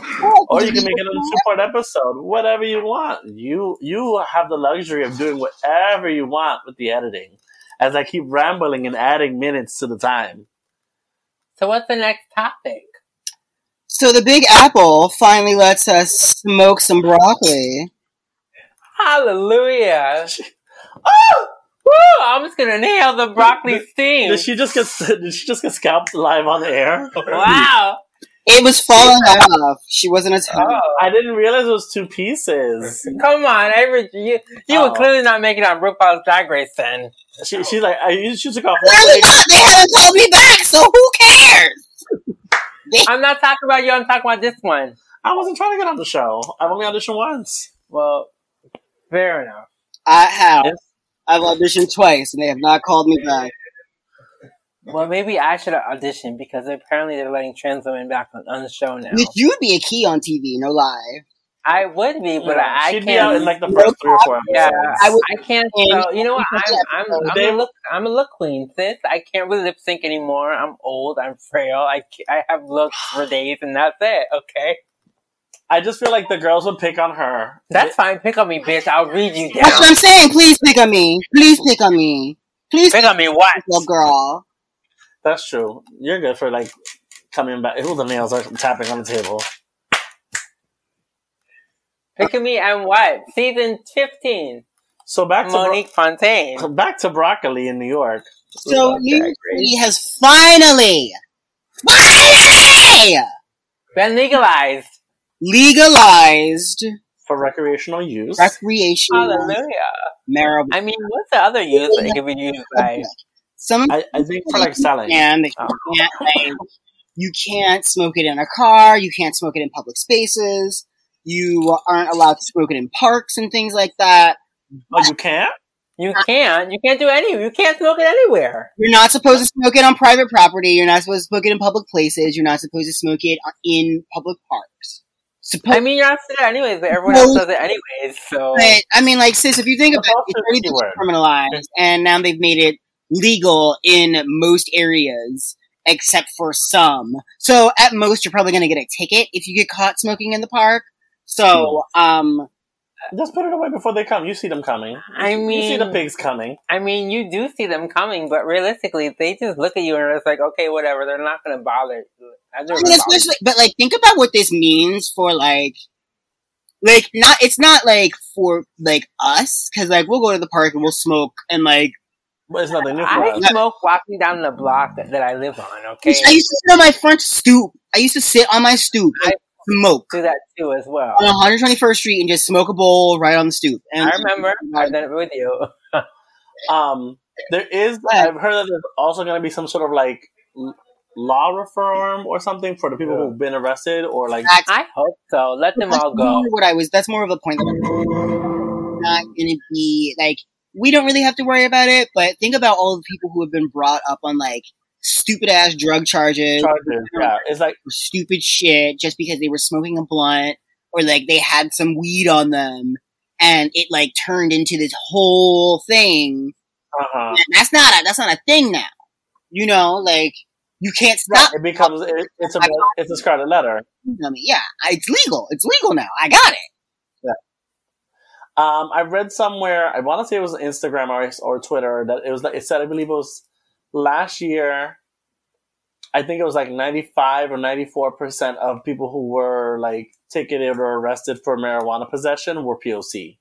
or you can make it a two part episode. Whatever you want. You you have the luxury of doing whatever you want with the editing. As I keep rambling and adding minutes to the time. So what's the next topic? So the Big Apple finally lets us smoke some broccoli. Hallelujah! oh, woo! I'm just gonna nail the broccoli steam. Did she just get did she just get scalped live on the air? Wow! It was falling off. She wasn't a Oh, I didn't realize it was two pieces. come on, Avery, you you Oh. were clearly not making it on RuPaul's Drag Race then. She she's like I she took off Clearly not. They haven't called me back, so who cares? I'm not talking about you. I'm talking about this one. I wasn't trying to get on the show. I've only auditioned once. Well, fair enough. I have. I've auditioned twice, and they have not called me back. Well, maybe I should audition because apparently they're letting trans women back on, on the show now. Which you would be a key on TV, no lie. I would be, but I, I She'd can't. be out in like the first three or four episodes. Yeah, I would, I, can't. So, you know what? I'm I'm I'm They- a look I'm a look queen, sis. I can't really lip sync anymore. I'm old. I'm frail. I I have looks for days, and that's it. Okay, I just feel like the girls would pick on her. that's fine. Pick on me, bitch. I'll read you down. That's what I'm saying. Please pick on me. Please pick on me. Please Pick on me, what? little girl. That's true. You're good for like coming back. Ooh, the nails are tapping on the table. Pick on me and what? Season fifteen. So back to Monique Fontaine. back to broccoli in New York. So Okay, New York has finally, finally Been legalized. legalized for recreational use. recreational Hallelujah. marijuana. I mean, what's the other use that it could be used by? Some I, I think for like selling. and you oh. can't like, you can't smoke it in a car. You can't smoke it in public spaces. You aren't allowed to smoke it in parks and things like that. Oh, you can't? You can't. You can't do any. You can't smoke it anywhere. You're not supposed to smoke it on private property. You're not supposed to smoke it in public places. You're not supposed to smoke it in public parks. Supposed I mean, you're not supposed to do anyways, but everyone else does it anyways. So But I mean, like, sis, if you think about it, it's already been Word. criminalized, and now they've made it legal in most areas except for some. So at most, you're probably going to get a ticket if you get caught smoking in the park. So, um, Just put it away before they come. You see them coming. I mean, you see the pigs coming. I mean, you do see them coming, but realistically, they just look at you and it's like, okay, whatever. They're not going to bother. I I mean, especially, but like, think about what this means for like like not it's not like for like us because like we'll go to the park and we'll smoke and like But it's nothing new for I us. smoke walking down the block that, that I live on. Okay, I used to sit on my front stoop. I used to sit on my stoop and smoke do that too as well. on 121st Street and just smoke a bowl right on the stoop. And I remember. I've done it with you. Um, there is. I've heard that there's also going to be some sort of like law reform or something for the people who've been arrested or like. That's, I hope so. Let them that's all go. what I was. That's more of a point. That not gonna be like we don't really have to worry about it. But think about all the people who have been brought up on like stupid ass drug charges. Charges. Yeah, it's like stupid shit just because they were smoking a blunt or like they had some weed on them and it like turned into this whole thing. uh huh. And that's not a that's not a thing now. You know, like you can't stop. It becomes it, it's a it's a scarlet letter. I mean, yeah, it's legal. It's legal now. I got it. Yeah. Um, I read somewhere. I want to say it was Instagram or or Twitter that it was. like It said I believe it was last year. I think it was like ninety five or ninety four percent of people who were like ticketed or arrested for marijuana possession were POC.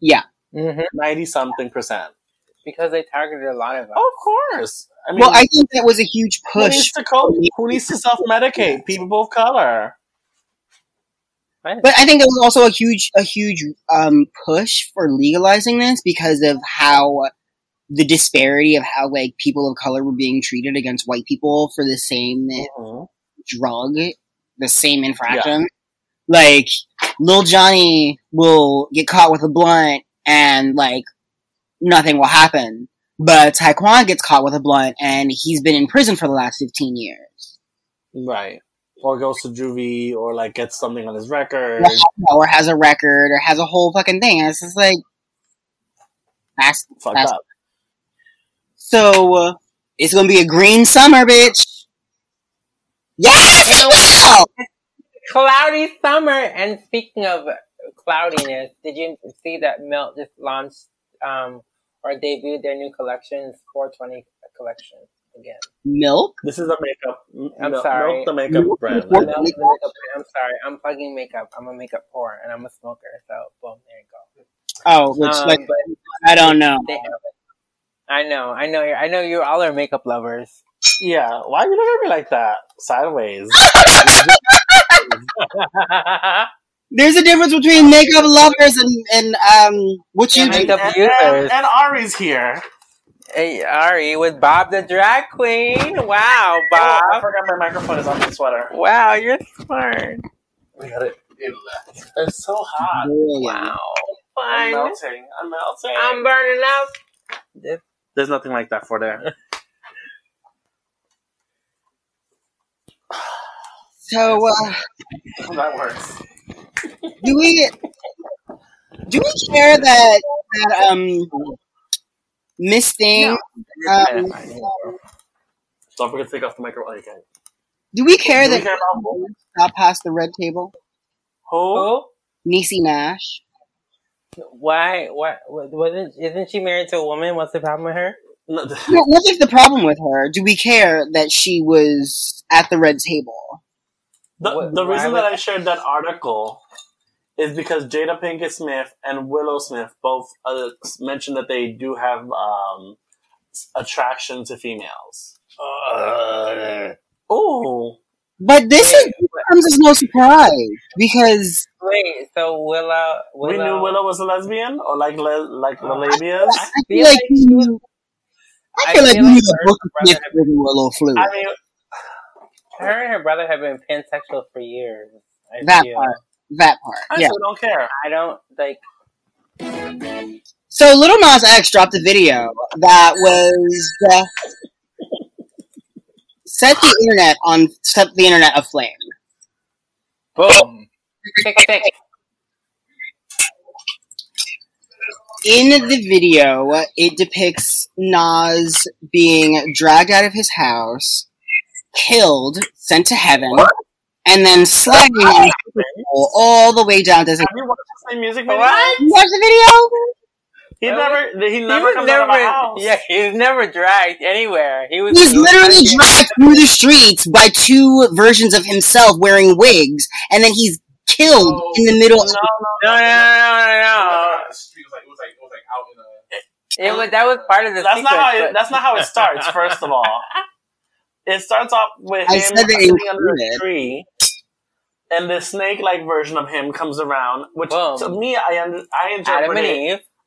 Yeah. hmm Ninety something percent. Because they targeted a lot of us. Of course. I mean, well, I think that was a huge who needs push. to cope? Who needs to self medicate? People of color. But I think there was also a huge, a huge um, push for legalizing this because of how the disparity of how like people of color were being treated against white people for the same Mhm. drug, the same infraction. Like, Lil Johnny will get caught with a blunt and, like, nothing will happen. But Taekwon gets caught with a blunt and he's been in prison for the last 15 years. Right. Or goes to juvie, or like gets something on his record. Or has a record or has a whole fucking thing. And it's just like, that's, Fucked that's up. So, uh, it's gonna be a green summer, bitch. Yes, it will! Cloudy summer. And speaking of cloudiness, did you see that Melt just launched um, or debuted their new collections, 420 collection again? Milk? This is a makeup. I'm Milk- sorry. Milk the makeup Milk- brand. Milk- the makeup. I'm sorry. I'm plugging makeup. I'm a makeup whore and I'm a smoker. So boom, there you go. Oh, which, Um, like, but I don't know. they have it. I know. I know. You're, I know you all are makeup lovers. Yeah. Why are you look at me like that? Sideways. There's a difference between makeup lovers and, and um, what you Yeah, do. makeup and, users. and, and Ari's here. hey, Ari, with Bob the drag queen. Wow, Oh, I forgot my microphone is on the sweater. Wow, you're smart. We got it. It's so hot. Brilliant. Wow. I'm melting. I'm melting. I'm burning up. There's nothing like that for there. So, uh, that works. do we do we care that that um Miss Thing? Um, Don't forget to take off the microphone. Okay. do we care Do we that care about who? got past the red table? Who? Who? Niecy Nash. Why? What? Wasn't? Isn't she married to a woman? What's the problem with her? No, What's the problem with her? Do we care that she was at the red table? The, What- the reason that I shared that article is because Jada Pinkett Smith and Willow Smith both uh, mentioned that they do have um, attraction to females. oh, But this is comes as no surprise because Wait. So Willow. Willow we knew Willow was a lesbian, or like le- like the labias. I feel feel like like you, I I feel like feel you like need a her book of brother Smith with Willow flew. I mean, her and her brother have been pansexual for years. I That feel. part. That part, I yeah. still don't care. I don't like. So Lil Nas X dropped a video that was uh, set the internet on set the internet aflame. Boom. tick tick. In the video, it depicts Nas being dragged out of his house, killed, sent to heaven, and then sliding on a pole all the way down to. Have you watched the same music video? What? You watch the video? He Really? never. He He never was comes out of a house. Yeah, he was never dragged anywhere. He was. He's he was literally dragged- dragged through the streets by two versions of himself wearing wigs, and then he's killed Oh. in the middle. No, of no, No, no, no, no, no, the street, it was like it was like it was like out in a. It was that was part of the that's not how sequence, it, that's not how it starts. First of all, it starts off with I him sitting under a tree, and the snake-like version of him comes around, which Boom. to me I under, I but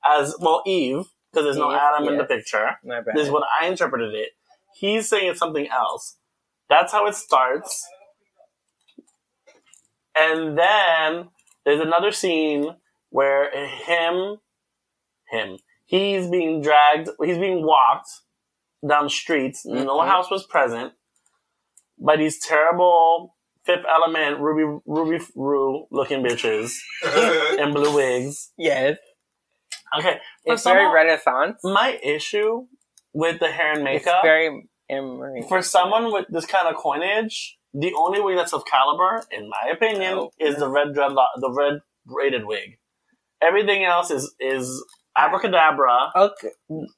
interpret Adam and it Eve. as well Eve because there's no Eve, Adam in the picture. This is what I interpreted it. He's saying it's something else. That's how it starts. And then there's another scene where him, him, he's being dragged, he's being walked down streets. No Mhm. house was present by these terrible Fifth Element Ruby Ruby Roo looking bitches in blue wigs. Yes, Okay, it's very someone- Renaissance. my issue with the hair and makeup, it's very for someone with this kind of coinage, the only wig that's of caliber, in my opinion, Oh. is the red dreadlock, the red braided wig. Everything else is is abracadabra, Okay.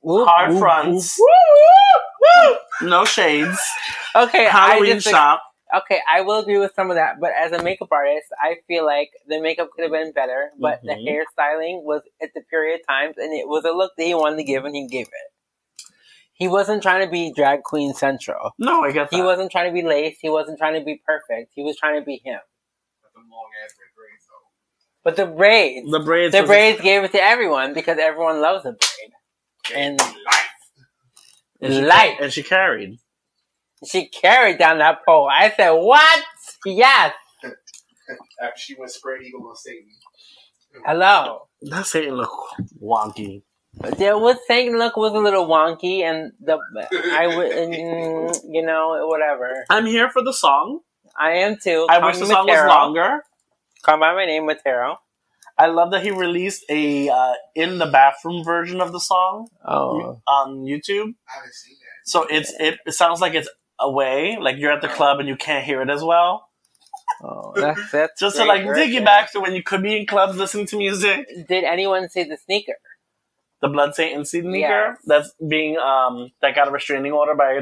Hard fronts, no shades, Okay, I Halloween just shop. Okay, I will agree with some of that, but as a makeup artist, I feel like the makeup could have been better, but the Mhm. hairstyling was at the period times, and it was a look that he wanted to give, and he gave it. He wasn't trying to be drag queen central. No, I get that. He wasn't trying to be lace. He wasn't trying to be perfect. He was trying to be him. With them long ass red braids, though. But the braids, the braids. the was- braids gave it to everyone because everyone loves a braid. And Life. and she, light. and she carried. She carried down that pole. I said, "What? Yes. After she went spread eagle on Satan. Hello." That Satan look wonky. There was Satan look was a little wonky, and the I would, mm, you know, whatever. I'm here for the song. I am too. I Call wish the song was longer. Call by my name, Montero. I love that he released a uh, in the bathroom version of the song Oh, on YouTube. I haven't seen that. So it's it, it sounds like it's away, like you're at the club and you can't hear it as well. oh, that's that's Just to like dig take you back to when you could be in clubs listening to music. Did anyone see the sneaker? The Blood Satan sneaker Yes. that's being um that got a restraining order by a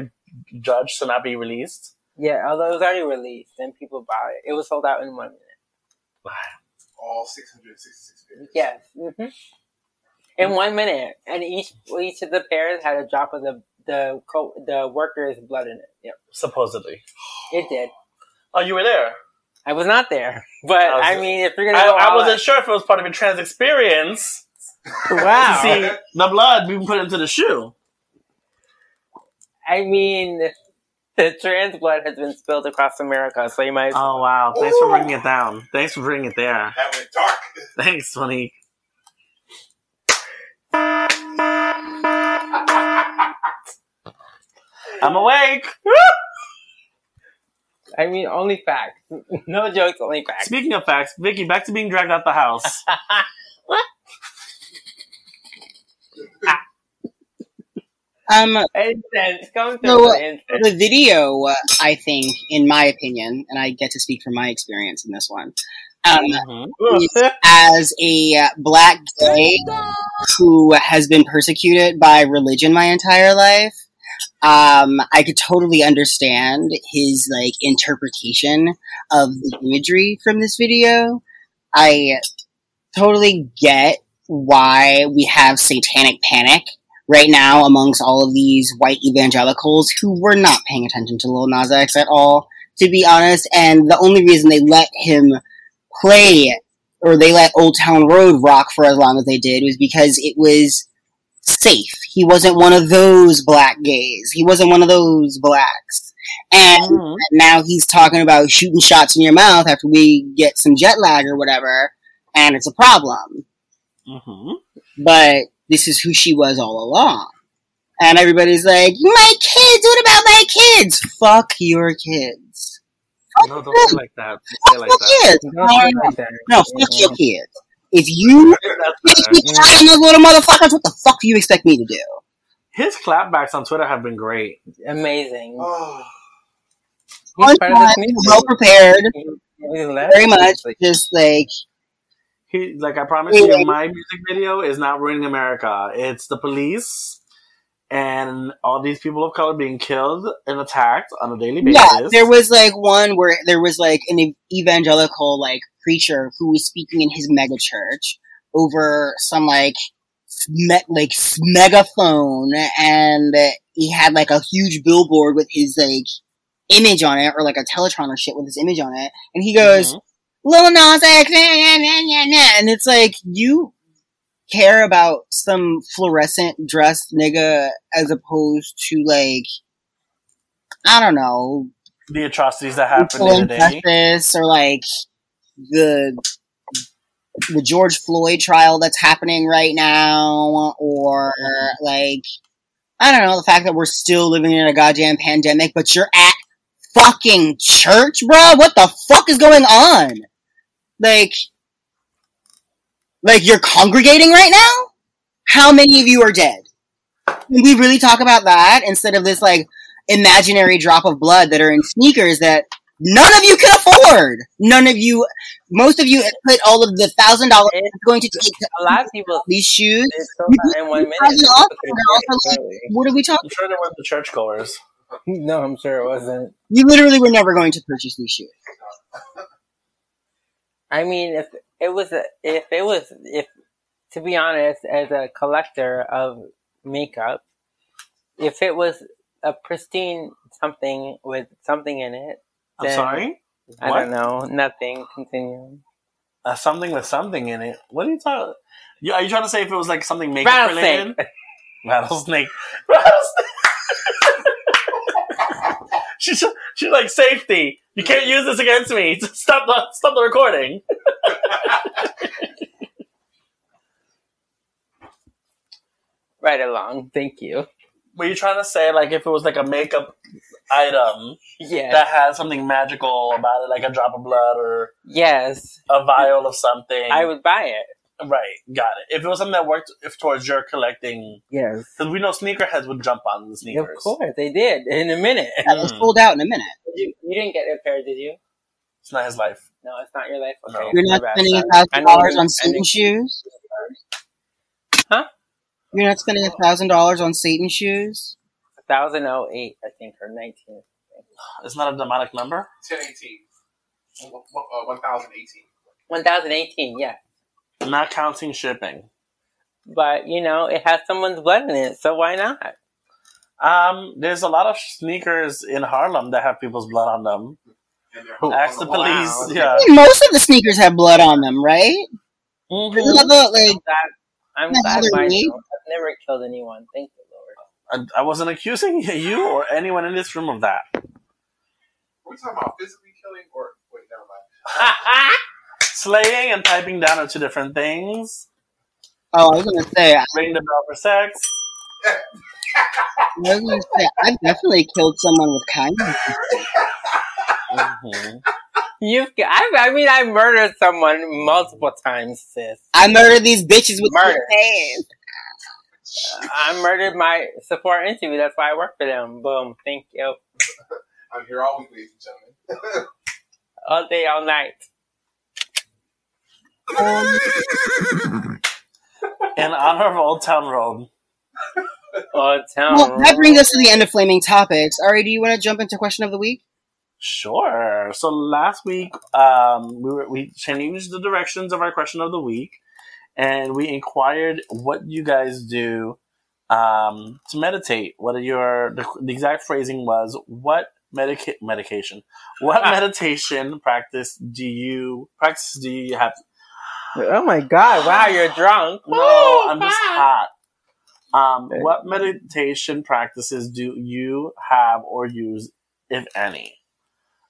judge to not be released. Yeah, although it was already released and people bought it. It was sold out in one minute. Wow. All 666 pairs. Yes. hmm In one minute, and each each of the pairs had a drop of the the co- the worker's blood in it. Yep, Supposedly. it did. Oh, you were there. I was not there, but I was- I mean, if you're gonna, I, go I all wasn't out- sure if it was part of your trans experience Wow. to see the blood being put into the shoe. I mean, the trans blood has been spilled across America, so you might. Oh wow! Thanks for bringing it down. Thanks for bringing it there. That went dark. Thanks, Monique. I'm awake. I mean, only facts. no jokes, only facts. Speaking of facts, Viki, back to being dragged out the house. Um, Incense, come to No, the uh, the video, uh, I think, in my opinion, and I get to speak from my experience in this one, um, Mhm. as a uh, black gay who has been persecuted by religion my entire life, um, I could totally understand his like interpretation of the imagery from this video. I totally get why we have satanic panic right now amongst all of these white evangelicals who were not paying attention to Lil Nas X at all, to be honest. And the only reason they let him play or they let Old Town Road rock for as long as they did was because it was safe. He wasn't one of those black gays. He wasn't one of those blacks. And Mhm. now he's talking about shooting shots in your mouth after we get some jet lag or whatever, and it's a problem. Mhm. But this is who she was all along. And everybody's like, my kids, what about my kids? Fuck your kids. No, don't say like that. Don't say like Fuck that. kids. Don't No, no, no, fuck your kids. If you That's better. keep trying those little motherfuckers, what the fuck do you expect me to do? His clapbacks on Twitter have been great. Amazing. Oh, He's part of this well prepared, very much. Just like, He like I promise you, my music video is not ruining America. It's the police and all these people of color being killed and attacked on a daily basis. Yeah, there was like one where there was like an evangelical like preacher who was speaking in his mega church over some like me- like megaphone, and he had like a huge billboard with his like image on it, or like a Teletron or shit with his image on it, and he goes, Mhm. Lil Nas X, nah, nah, nah, nah, nah," and it's like you care about some fluorescent dressed nigga as opposed to like I don't know the atrocities that happen racial day to day. or like the the George Floyd trial that's happening right now, or like I don't know the fact that we're still living in a goddamn pandemic, but you're at fucking church, bro. What the fuck is going on? Like, like you're congregating right now. How many of you are dead? Can we really talk about that instead of this like imaginary drop of blood that are in sneakers that none of you can afford? None of you, most of you put all of the thousand dollars It's- it's going to take to A lot of people these shoes. it's so in one minute. off, and have also, like, What are we talking? I'm sure they were the churchgoers. really. No, I'm sure it wasn't. You literally were never going to purchase these shoes. I mean, if it was, a, if it was, if to be honest, as a collector of makeup, if it was a pristine something with something in it, I'm sorry? I What? don't know, nothing. Continue. Uh, something with something in it. What are you talking Are you trying to say if it was like something makeup Rattlesnake. related? Rattlesnake. Rattlesnake. She's, she's like, safety. You can't use this against me. Stop the, stop the recording. Right along. Thank you. Were you trying to say like if it was like a makeup item Yeah. that had something magical about it, like a drop of blood or yes. a vial of something? I would buy it. Right, got it. If it was something that worked if towards your collecting, Yes. because we know sneakerheads would jump on the sneakers. Of course, they did in a minute. That was Mm. sold out in a minute. You, you didn't get a pair, did you? It's not his life. No, it's not your life. Okay, No. You're not spending a thousand dollars on I Satan shoes. Huh? You're not spending a thousand dollars on Satan shoes. 1008, I think, or 19. It's not a demonic number. 1018. One- one- uh, 1018. 1018, yeah. Not counting shipping. But, you know, it has someone's blood in it, so why not? Um, there's a lot of sneakers in Harlem that have people's blood on them. Ask the police. Wow. Yeah. Most of the sneakers have blood on them, right? Mhm. There's another, like, I'm glad other mine way. don't. I've never killed anyone. Thank you, Lord. I, I wasn't accusing you or anyone in this room of that. Are we talking about physically killing or. Wait, never mind. Slaying and typing down are two different things. oh, I was gonna say, I Ring the bell for sex. I was gonna say, I've definitely killed someone with kindness. Mhm. You've, I, I mean, I murdered someone multiple times, sis. I murdered these bitches with Murder. hands. I murdered my support interview. That's why I work for them. Boom. Thank you. I'm here all week, ladies and gentlemen. All day, all night. In honor of Old Town Road. All town. Well, that brings us to the end of flaming topics. Ari, do you want to jump into question of the week? Sure. So last week, um, we were, we changed the directions of our question of the week, and we inquired what you guys do um, to meditate. What are your the, the exact phrasing was what medica- medication? What meditation practice do you practice? Do you have? Oh my god! Wow, you're drunk. No, I'm just hot. Um, what meditation practices do you have or use, if any?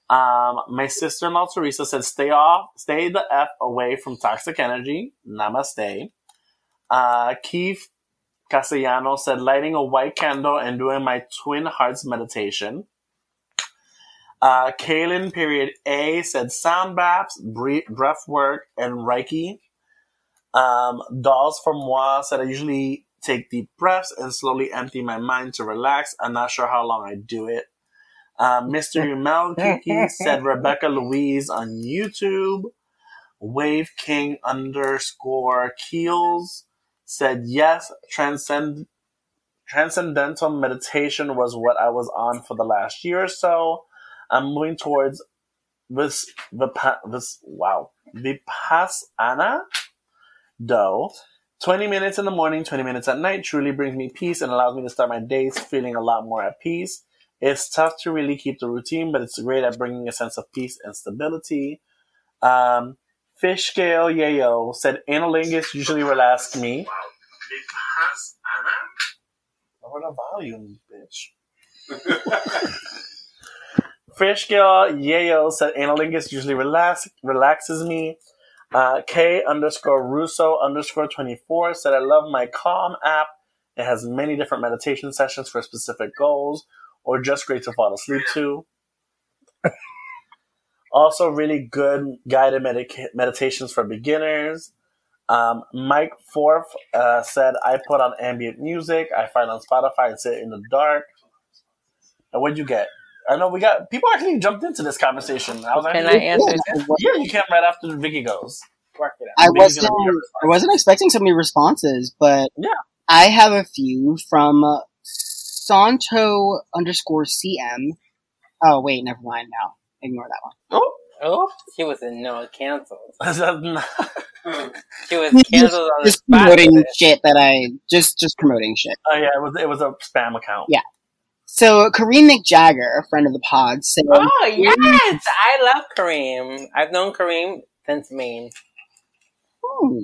Um, my sister-in-law Teresa said, "Stay off, stay the f away from toxic energy." Namaste. Uh, Keith Castellano said, "Lighting a white candle and doing my twin hearts meditation." Uh, Kaylin period A said, "Sound baths, breath work, and Reiki." Um, Dolls from Moi said, "I usually take deep breaths and slowly empty my mind to relax. I'm not sure how long I do it." Um, Mystery Mel Kiki said Rebecca Louise on YouTube. Wave King underscore Keels said yes, transcend Transcendental meditation was what I was on for the last year or so. I'm moving towards this, vipa- this, wow, Vipassana, though. 20 minutes in the morning, 20 minutes at night truly brings me peace and allows me to start my days feeling a lot more at peace. It's tough to really keep the routine, but it's great at bringing a sense of peace and stability. Um, Fish scale yayo said analingus usually relax me. Lower the volume, bitch. Fish scale yayo said analingus usually relax relaxes me. Uh, K underscore Russo underscore 24 said, I love my Calm app. It has many different meditation sessions for specific goals or just great to fall asleep to. also, really good guided medica- meditations for beginners. Um, Mike Forth uh, said, I put on ambient music. I find on Spotify and sit in the dark. And what'd you get? I know we got people actually jumped into this conversation. I was like, Can I answer this? yeah, you can right after Viki goes. Work it out. I Maybe wasn't. gonna be your I wasn't expecting so many responses, but Yeah. I have a few from uh, Santo underscore CM. Oh wait, never mind. Now ignore that one. Oh, Oh, she was in no canceled. Is that not- She was Just- canceled on the Just promoting shit that I just just promoting shit. oh yeah, it was it was a spam account. Yeah. So Kareem McJagger, a friend of the pod, said, Oh yes, I love Kareem. I've known Kareem since Maine. Hmm.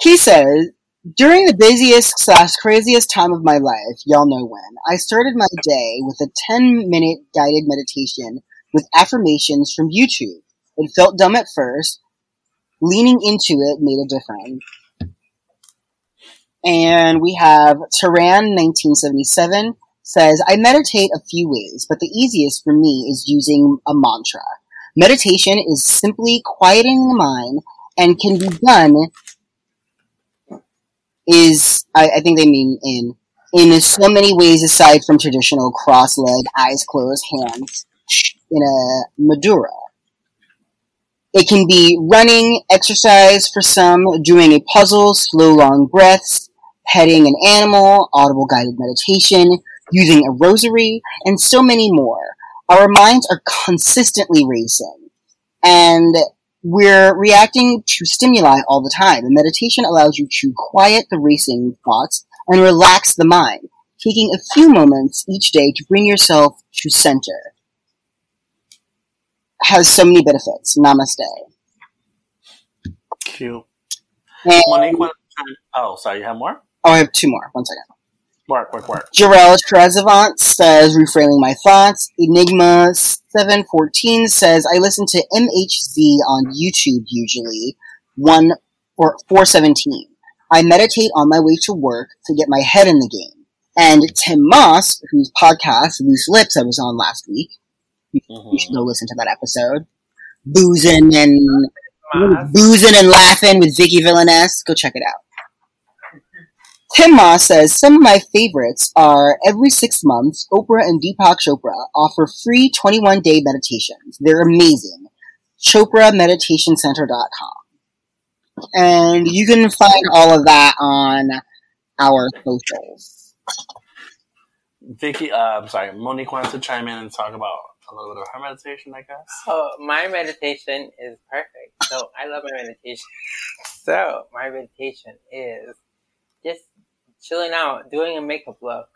He says, during the busiest slash craziest time of my life, y'all know when, I started my day with a 10 minute guided meditation with affirmations from YouTube. It felt dumb at first. Leaning into it made a difference. And we have Taran 1977 says, I meditate a few ways, but the easiest for me is using a mantra. Meditation is simply quieting the mind and can be done is I, I think they mean in in so many ways aside from traditional cross-legged, eyes closed, hands in a mudra. It can be running, exercise for some, doing a puzzle, slow long breaths, petting an animal, audible guided meditation, using a rosary, and so many more. Our minds are consistently racing. And we're reacting to stimuli all the time. And meditation allows you to quiet the racing thoughts and relax the mind, taking a few moments each day to bring yourself to center. Has so many benefits. Namaste. Cute. And, Monique, oh, sorry, you have more? Oh, I have two more. One second. Work, work, work. Jarrell Trezavant says, reframing my thoughts. Enigma714 says, I listen to MHZ on YouTube usually, 1 or 417. I meditate on my way to work to get my head in the game. And Tim Moss, whose podcast, Loose Lips, I was on last week, Mhm. you should go listen to that episode. Boozing and, boozing and laughing with Viki Villainess. Go check it out. Tim Moss says some of my favorites are every six months, Oprah and Deepak Chopra offer free 21 day meditations. They're amazing. ChopraMeditationCenter.com. And you can find all of that on our socials. Viki, uh, I'm sorry, Monique wants to chime in and talk about a little bit of her meditation, I guess. Oh, my meditation is perfect. So I love my meditation. So my meditation is just chilling out, doing a makeup look,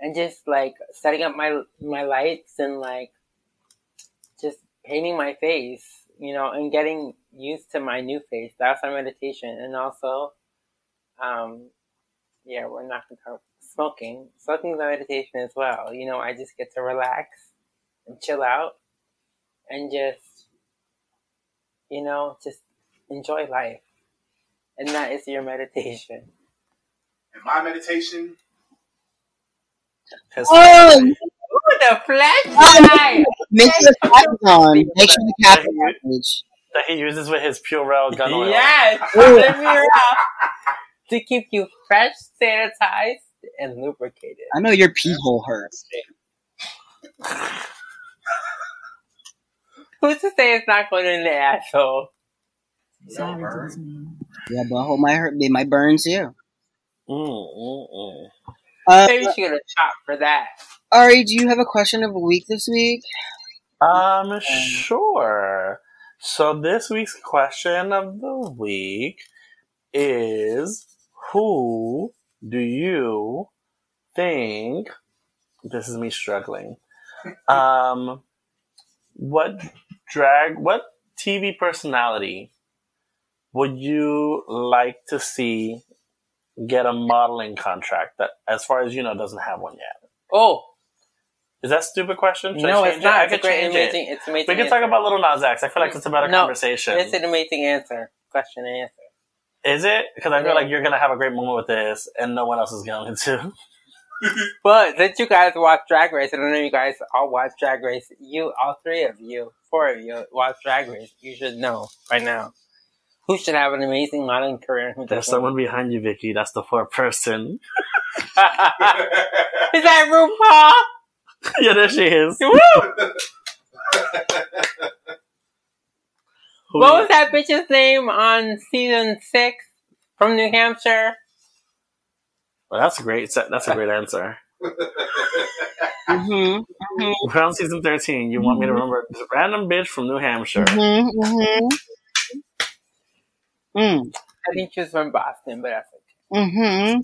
and just like setting up my my lights and like just painting my face, you know, and getting used to my new face. That's my meditation, and also, um, yeah, we're not gonna talk smoking. Smoking is my meditation as well. You know, I just get to relax and chill out and just you know just enjoy life and that is your meditation And my meditation, His Oh, Ooh, the flashlight um, make sure the cap is on. Make sure the cap is on. that he uses with his Purell gun oil. yes let me to keep you fresh sanitized and lubricated I know your pee hole hurts. who's to say it's not going in the asshole Sorry, Jasmine. Yeah, butthole might hurt. They might burn too. Mm, mm, mm. Uh, Maybe she get a shot for that. Ari, do you have a question of the week this week? Um, sure. So this week's question of the week is who do you think this is me struggling. Um what drag what TV personality would you like to see get a modeling contract that as far as you know doesn't have one yet? Oh Is that a stupid question? Should no, it's it? I not. It's a great, change it. amazing. It's amazing. We can talk about Lil Nas X. I feel like it's a better No, conversation. It's an amazing answer. Question and answer. Is it? Because I feel Yeah. like you're gonna have a great moment with this, and no one else is going to. But since you guys watch Drag Race, I know you guys all watch Drag Race, you, all three of you, four of you, watch Drag Race. You should know by now who should have an amazing modeling career. Who There's doesn't. someone behind you, Viki. That's the fourth person. Is that RuPaul? yeah, there she is. Woo! Who- What was that bitch's name on season six from New Hampshire? Well, that's a great. That's a great answer. Mm-hmm. We're on season thirteen. You want me to remember this random bitch from New Hampshire? Mm-hmm. Mm-hmm. Mm. I think she's from Boston, but that's okay. Mm-hmm.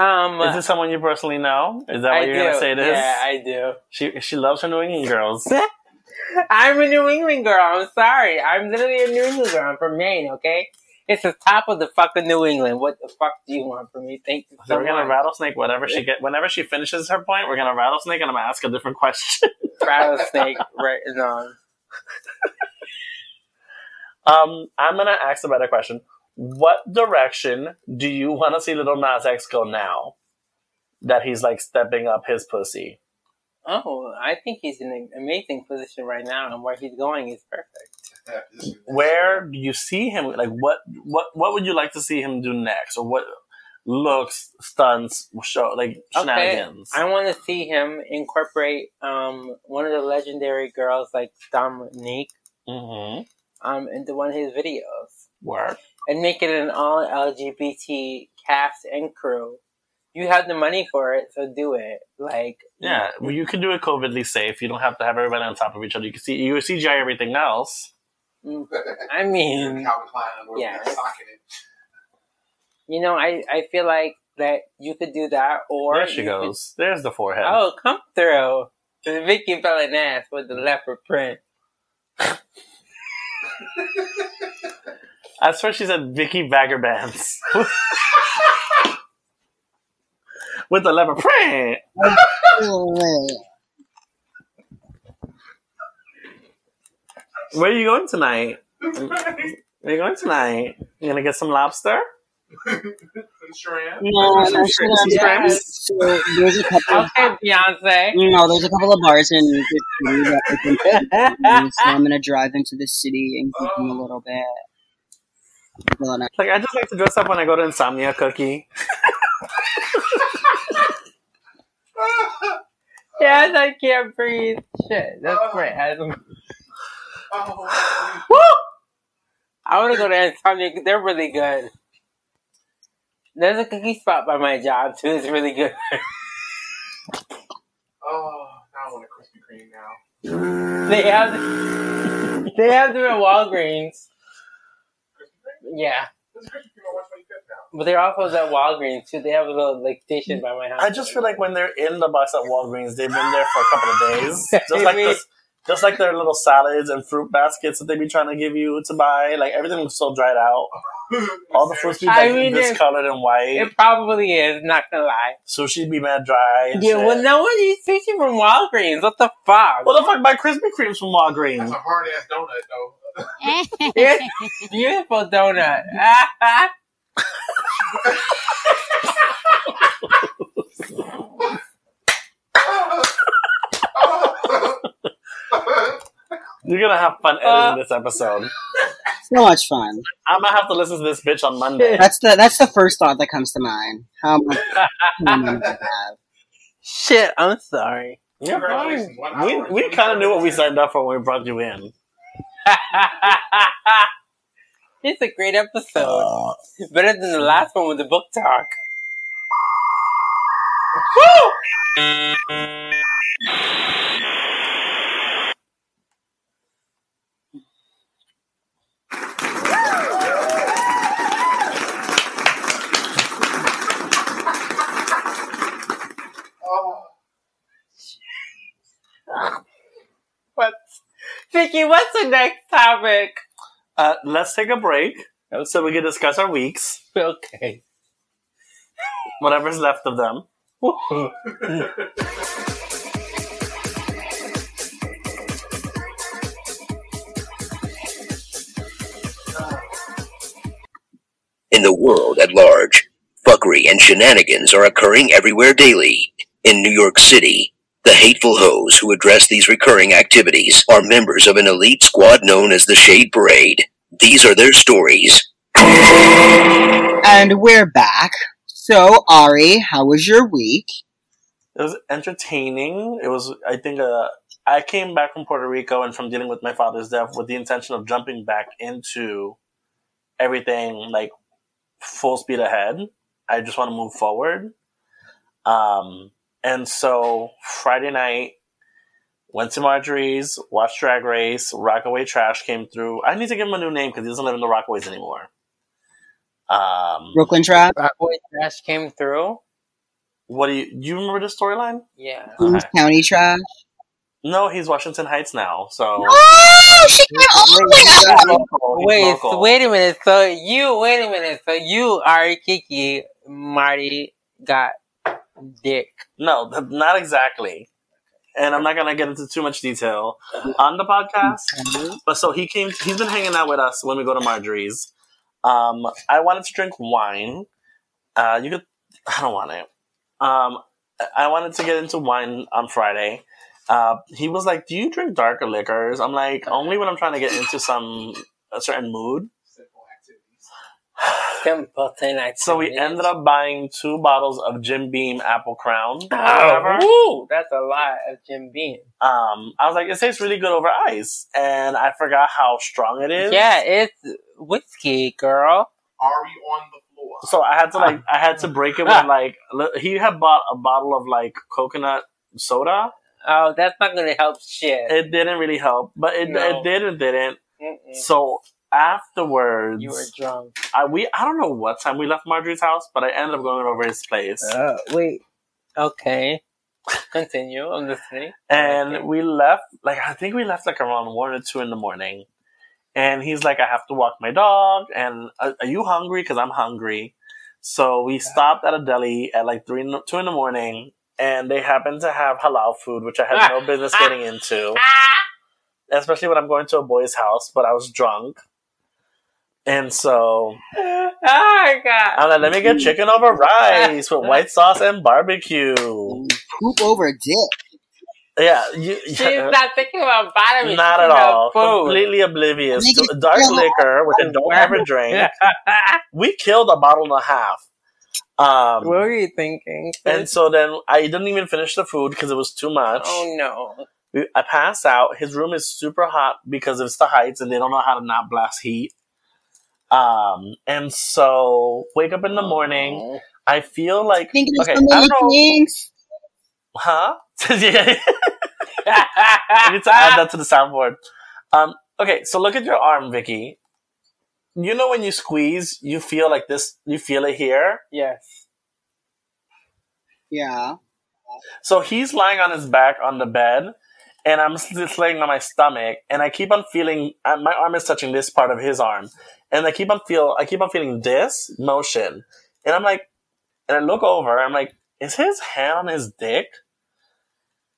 Um, Is this someone you personally know? Is that what I you're do. gonna say this? Yeah, I do. She she loves her New England girls. I'm a New England girl. I'm sorry. I'm literally a New England girl. I'm from Maine, okay? It's the top of the fucking New England. What the fuck do you want from me? Thank you So so we're gonna rattlesnake whatever she get. Whenever she finishes her point, we're gonna rattlesnake, and I'm gonna ask a different question. Rattlesnake right on. Um, I'm gonna ask a better question. What direction do you want to see Lil Nas X go now? That he's like stepping up his pussy. Oh, I think he's in an amazing position right now, and where he's going is perfect. Where do you see him? Like, what, what, what would you like to see him do next, or what looks, stunts, show like shenanigans? I want to see him incorporate um, one of the legendary girls like Dominique Mm-hmm. Um, into one of his videos. Work. and make it an all LGBT cast and crew. You have the money for it, so do it. Like, Yeah, well, you can do it COVIDly safe. You don't have to have everybody on top of each other. You can see you CGI everything else. I mean, Calvin Yeah. with that sock in it. you know, I, I feel like that you could do that, or there she you could- goes. There's the forehead. oh, come through. The Viki fell an ass with the leopard print. I swear she said Viki Vagabonds. With the leopard print. Where are you going tonight? Where are you going tonight? You gonna get some lobster? Shrimp. No, Some no, shrimp- so, so there's a couple. Okay, Beyonce. No, there's a couple of bars in the city that open today, so I'm gonna drive into the city and get them a little bit. Well, no. Like I just like to dress up when I go to Insomnia Cookie. Yes, I can't breathe. Shit, that's great. I, Oh, Woo! I want to go to Insomnia. They're really good. There's a cookie spot by my job too. It's really good. oh, now I want a Krispy Kreme now. they have they have them at Walgreens. Yeah, There's a Krispy Kreme on 125th now. but they're also at Walgreens too. They have a little like station mm. by my house. I just feel like when they're in the box at Walgreens, they've been there for a couple of days. Just like this, just like their little salads and fruit baskets that they be trying to give you to buy. Like everything was so dried out. All the fruits be I like mean, it- discolored and white. it probably is. Not gonna lie. Sushi be mad dry. And Yeah, shit. well, no one eats sushi from Walgreens. What the fuck? What the fuck buy Krispy Kremes from Walgreens? That's Walgreens? a hard ass donut though. It's beautiful donut. You're gonna have fun editing Uh, this episode. So much fun. I'm gonna have to listen to this bitch on Monday. That's the that's the first thought that comes to mind. How much fun am I gonna have? Shit, I'm sorry. You're fine. We we kind of knew what we signed up for when we brought you in. It's a great episode. Uh, Better than the last one with the book talk. Oh, What's Viki? What's the next topic? uh, let's take a break so we can discuss our weeks, Okay. whatever's left of them. In the world at large, fuckery and shenanigans are occurring everywhere daily. In New York City, the hateful hoes who address these recurring activities are members of an elite squad known as the Shade Parade. These are their stories. And we're back. So, Ari, how was your week? It was entertaining. It was, I think, uh, I came back from Puerto Rico and from dealing with my father's death with the intention of jumping back into everything like full speed ahead. I just want to move forward. Um, and so Friday night, went to Marjorie's, watched Drag Race, Rockaway Trash came through. I need to give him a new name because he doesn't live in the Rockaways anymore. Um, Brooklyn Trap? Rockaway Trash came through. what do you, do you remember the storyline? Yeah. Queens County Trash? No, he's Washington Heights now. So Oh, she came all the way up! Wait, local. wait a minute. So you, wait a minute. So you, Ari Kiki, Marty got dick. No, not exactly. And I'm not gonna get into too much detail on the podcast. But so he came. He's been hanging out with us when we go to Marjorie's. Um, I wanted to drink wine. Uh, you could. I don't want it. Um, I wanted to get into wine on Friday. Uh, he was like, "Do you drink darker liquors?" I'm like, "Only when I'm trying to get into some a certain mood." simple activities. Simpleton So we ended up buying two bottles of Jim Beam Apple Crown. or Oh, woo, that's a lot of Jim Beam. um, I was like, it tastes really good over ice, and I forgot how strong it is. Yeah, it's whiskey, girl. Ari on the floor. So I had to like, I had to break it with like, he had bought a bottle of like coconut soda. Oh, that's not gonna help shit. It didn't really help, but it No. it did and didn't. Mm-mm. So afterwards, You were drunk. I we I don't know what time we left Marjorie's house, but I ended up going over his place, Uh, wait. Okay. Continue. I'm listening. and Okay. we left like I think we left like around one or two in the morning. And he's like, I have to walk my dog. And are, are you hungry? Because I'm hungry. So we stopped at a deli at like three, in the- two in the morning, and they happened to have halal food, which I had no business getting into, especially when I'm going to a boy's house. But I was drunk, and so oh my god. I'm like, let me get chicken over rice with white sauce and barbecue. Poop over dick. Yeah, you, She's not thinking about bottoming. not at all. Food. Completely oblivious to it dark liquor, which I don't ever drink. we killed a bottle and a half. Um, what were you thinking? and so then I didn't even finish the food because it was too much. oh no. I passed out. His room is super hot because it's the heights and they don't know how to not blast heat. Um, and so wake up in the morning. I feel like Thinking of okay. so I don't know, huh? yeah. I need to add that to the soundboard. Um, okay, so look at your arm, Viki. You know when you squeeze, you feel like this. You feel it here. yes. Yeah. So he's lying on his back on the bed, and I'm just laying on my stomach, and I keep on feeling uh, my arm is touching this part of his arm, and I keep on feel I keep on feeling this motion, and I'm like, and I look over, I'm like, is his hand on his dick?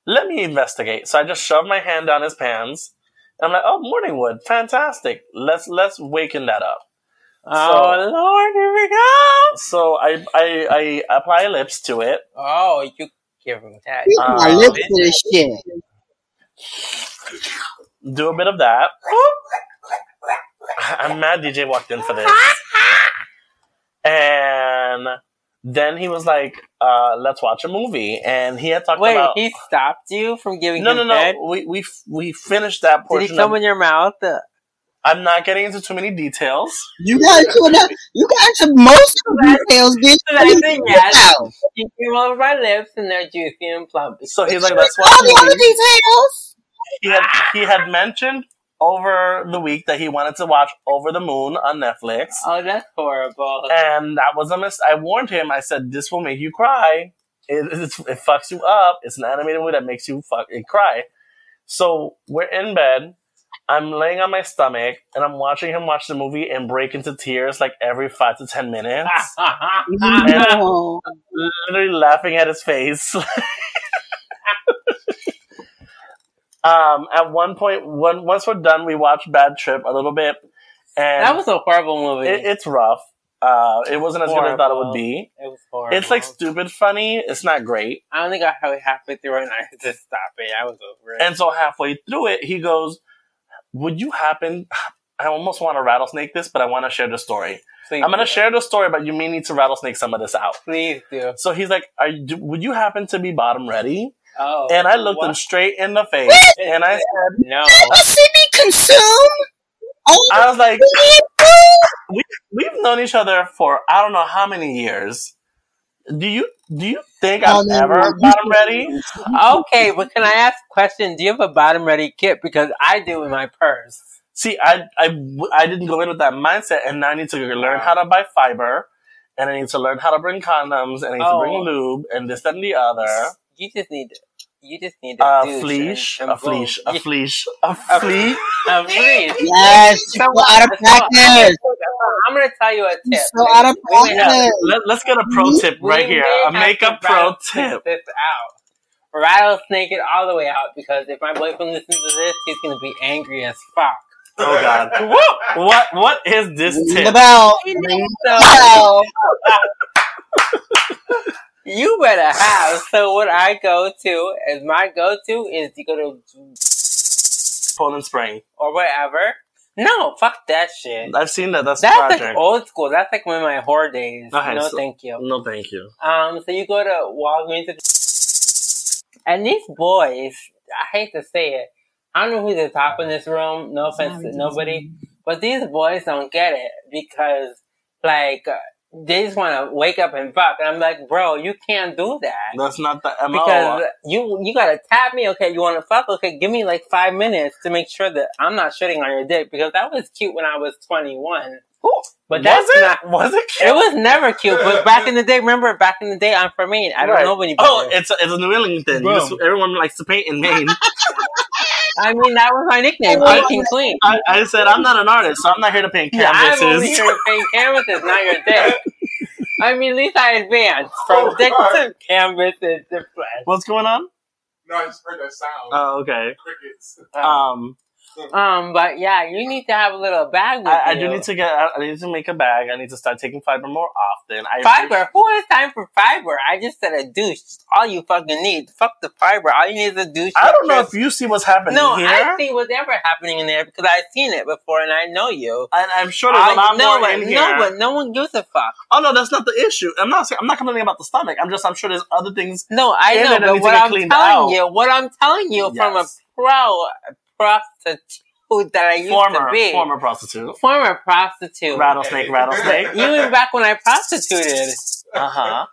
Let me investigate. So I just shove my hand down his pants. And I'm like, oh, morning wood, fantastic. Let's let's waken that up. Oh Lord, here we go. So I I, I apply lips to it. Oh, you give him that. Use my um, lips to this shit. do a bit of that. I'm mad DJ walked in for this. And then he was like, uh, let's watch a movie. And he had talked Wait, about. Wait, he stopped you from giving no, him no, head? no. We, we, we finished that portion. Did he come of. in your mouth? Uh, I'm not getting into too many details. You got into enough. You got into most of the details, bitch. So that's it, yes. Wow. You came over my lips and they're juicy and plump. So he's like, let's watch All the the other details. He had he had mentioned over the week that he wanted to watch Over the Moon on Netflix. Oh, that's horrible. And that was a mis- I warned him. I said, "This will make you cry. It, it's, it fucks you up. It's an animated movie that makes you fuck and cry." So we're in bed. I'm laying on my stomach and I'm watching him watch the movie and break into tears like every five to ten minutes. No. literally laughing at his face. um, at one point, when, once we're done, we watch Bad Trip a little bit, and that was a horrible movie. it, it's rough. Uh, it wasn't as good as I thought it would be. It was horrible. It's like stupid funny. It's not great. I only got halfway halfway through and I just stopped it. I was over it. And so halfway through it, he goes, "Would you happen?" I almost want to rattlesnake this, but I want to share the story. Please I'm gonna share the story, but you may need to rattlesnake some of this out. Please do. So he's like, Are you, "Would you happen to be bottom ready?" Oh. And I looked what? him straight in the face, and I said, No. You see me consume? Oh, I was like, you we've known each other for I don't know how many years. Do you do you think Oh, I'm no, ever no, bottom ready? Okay, but can I ask a question? Do you have a bottom ready kit? Because I do in my purse. See, I, I I didn't go in with that mindset, and now I need to learn how to buy fiber, and I need to learn how to bring condoms, and I need to bring Oh. lube, and this and the other. You just need you just need to A douche fleash, a and boom. fleash, a Yeah, fleash, a fleash. a fleash. Yes, So, so out of so, practice. I'm gonna tell you a tip. So out of We may have- practice. Let, let's get a pro tip we right here. A makeup pro tip. This out. Rattlesnake it all the way out because if my boyfriend listens to this, he's gonna be angry as fuck. Oh God! Whoa! What what is this Ring the tip? bell. Ring the bell. you better have. So what I go to is my go to is to go to Poland Spring. or whatever. No, fuck that shit. I've seen that. That's, That's project. like old school. That's like one of my whore days. Okay, no, so- thank you. No, thank you. Um, so you go to Walgreens, and these boys, I hate to say it, I don't know who's the top in this room. No offense to nobody, but these boys don't get it because, like, uh, they just want to wake up and fuck, and I'm like, bro, you can't do that. That's not the MO. Because you you gotta tap me, okay? You want to fuck, okay? Give me like five minutes to make sure that I'm not shitting on your dick because that was cute when I was 21. But that's was it? not. was it cute? It was never cute, but back in the day, remember back in the day, I'm from Maine. I don't Right. know anybody. Oh, it's a, it's a New England thing. Just- everyone likes to paint in Maine. I mean, that was my nickname, Painting Clean. I, I said I'm not an artist, so I'm not here to paint Yeah, I'm only canvases. here to paint canvases, not your dick. I mean, at least I advanced from dick to canvas is different. What's going on? No, I just heard that sound. Oh, okay. Crickets. Um, Um, but yeah, you need to have a little bag with I, I do need to get. I need to make a bag. I need to start taking fiber more often. I Fiber. Who has time for fiber? I just said a douche. All you fucking need. Fuck the fiber. All you need is a douche. I don't know if you see what's happening No, here. I see whatever happening in there because I've seen it before and I know you. and I'm sure there's a I lot know, more but in here. no, but no one gives a fuck. oh no, that's not the issue. I'm not. saying- I'm not complaining about the stomach. I'm just. I'm sure there's other things. No, I know, but what I'm telling out. you, what I'm telling you from a pro prostitute that I used Former, to be, former prostitute, former prostitute. rattlesnake, rattlesnake. Even back when I prostituted, Uh huh.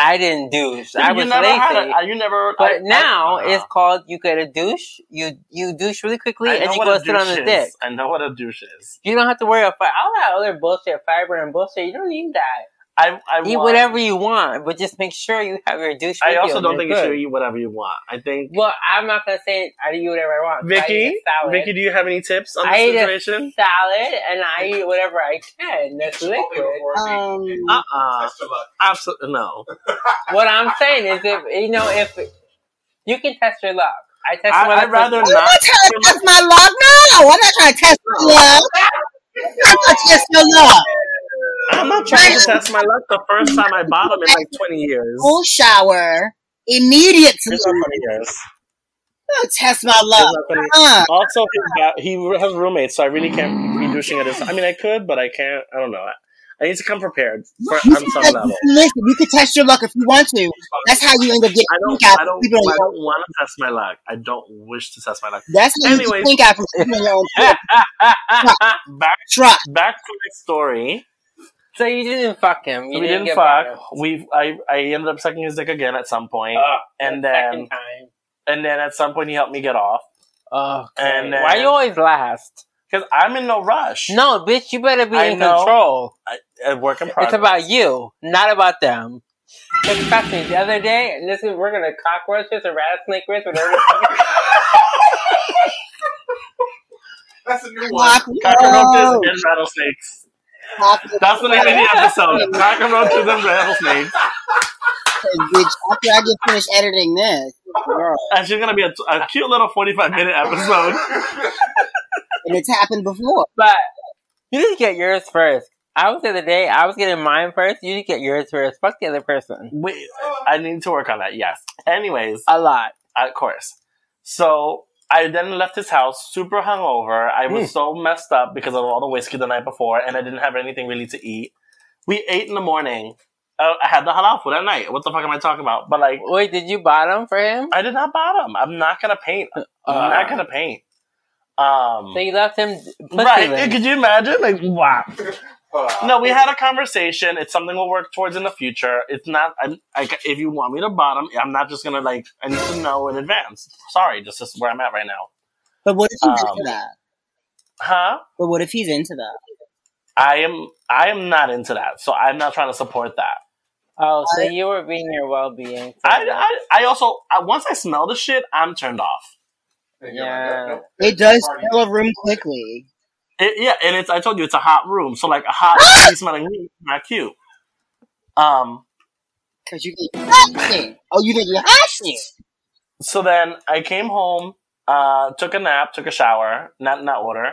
I didn't douche. I was never lazy. a, you never. but I- now I, it's called you get a douche. You you douche really quickly and you go sit on the dick. I know what a douche is. You don't have to worry about all that other bullshit, fiber and bullshit. You don't need that. I I Eat want- whatever you want, but just make sure you have your douche. I also don't think you're you should eat whatever you want. I think Well, I'm not gonna say I eat whatever I want. I eat Viki, a salad. Viki, do you have any tips on I this eat a situation? salad and I eat whatever I can. That's Only liquid. before they- Um, Uh uh Test your luck. Absolutely no. What I'm saying is, if you know, if you can test your luck, I test I, my I'd luck. rather I'm not. not trying to test my luck. No, I'm not trying to test my luck. I'm not trying to your luck. I'm not trying to test my luck the first time I bottom in like 20 years. Full shower immediately. It's not 20 years. Don't test my luck. not 20 Uh, Also, he has roommates, so I really can't be douching at his. I mean, I could, but I can't. I don't know. I need to come prepared for, on some can- level. listen, you can test your luck if you want to. That's how you end up getting I don't. pink eye I don't. I own. don't want to test my luck. I don't wish to test my luck. That's how you Anyways. get pink eye from your own. floor. Back. Back to my story. So you didn't fuck him. You we didn't get fuck. We. I. I ended up sucking his dick again at some point, Ugh, and the then time. and then at some point he helped me get off Oh, And why then- you always last? because I'm in no rush. No, bitch, you better be I in know. control. I, a work in progress. It's about you, not about them. But trust me, the other day, and this is we're gonna cockroaches or rattlesnake wrist, whatever. the fuck- That's a new one. Cockroaches Oh. and rattlesnakes. Cock- That's the name of the episode. Cockroaches and rattlesnakes. Bitch, after I just finished editing this, girl, And she's gonna be a, a cute little forty-five minute episode. and it's happened before. but you didn't get yours first. I was the other day, I was getting mine first. You didn't get yours first. Fuck the other person. Wait, I need to work on that. Yes. Anyways, A lot. of course. So I then left his house super hungover. I was so messed up because of all the whiskey the night before, and I didn't have anything really to eat. We ate in the morning. Uh, I had the halal food at night. What the fuck am I talking about? But like, Wait, did you bottom for him? I did not bottom. I'm not gonna paint. I'm Uh, not gonna paint. Um, So you left him right? Could you imagine? Like, wow. No, we had a conversation. It's something we'll work towards in the future. It's not. I'm, like, if you want me to bottom, I'm not just gonna like. I need to know in advance. Sorry, this is where I'm at right now. But what if he's Um, into that? Huh? But what if he's into that? I am. I am not into that. So I'm not trying to support that. Oh, so you were being your well-being. I. I, I also. I, once I smell the shit, I'm turned off. Yeah. It does fill a room quickly. It, yeah, and it's. I told you it's a hot room. So like a hot, smelling room, not cute. Um. Because you get hot shit. Oh, you think you're hot shit? So then I came home, uh, took a nap, took a shower, not in that order,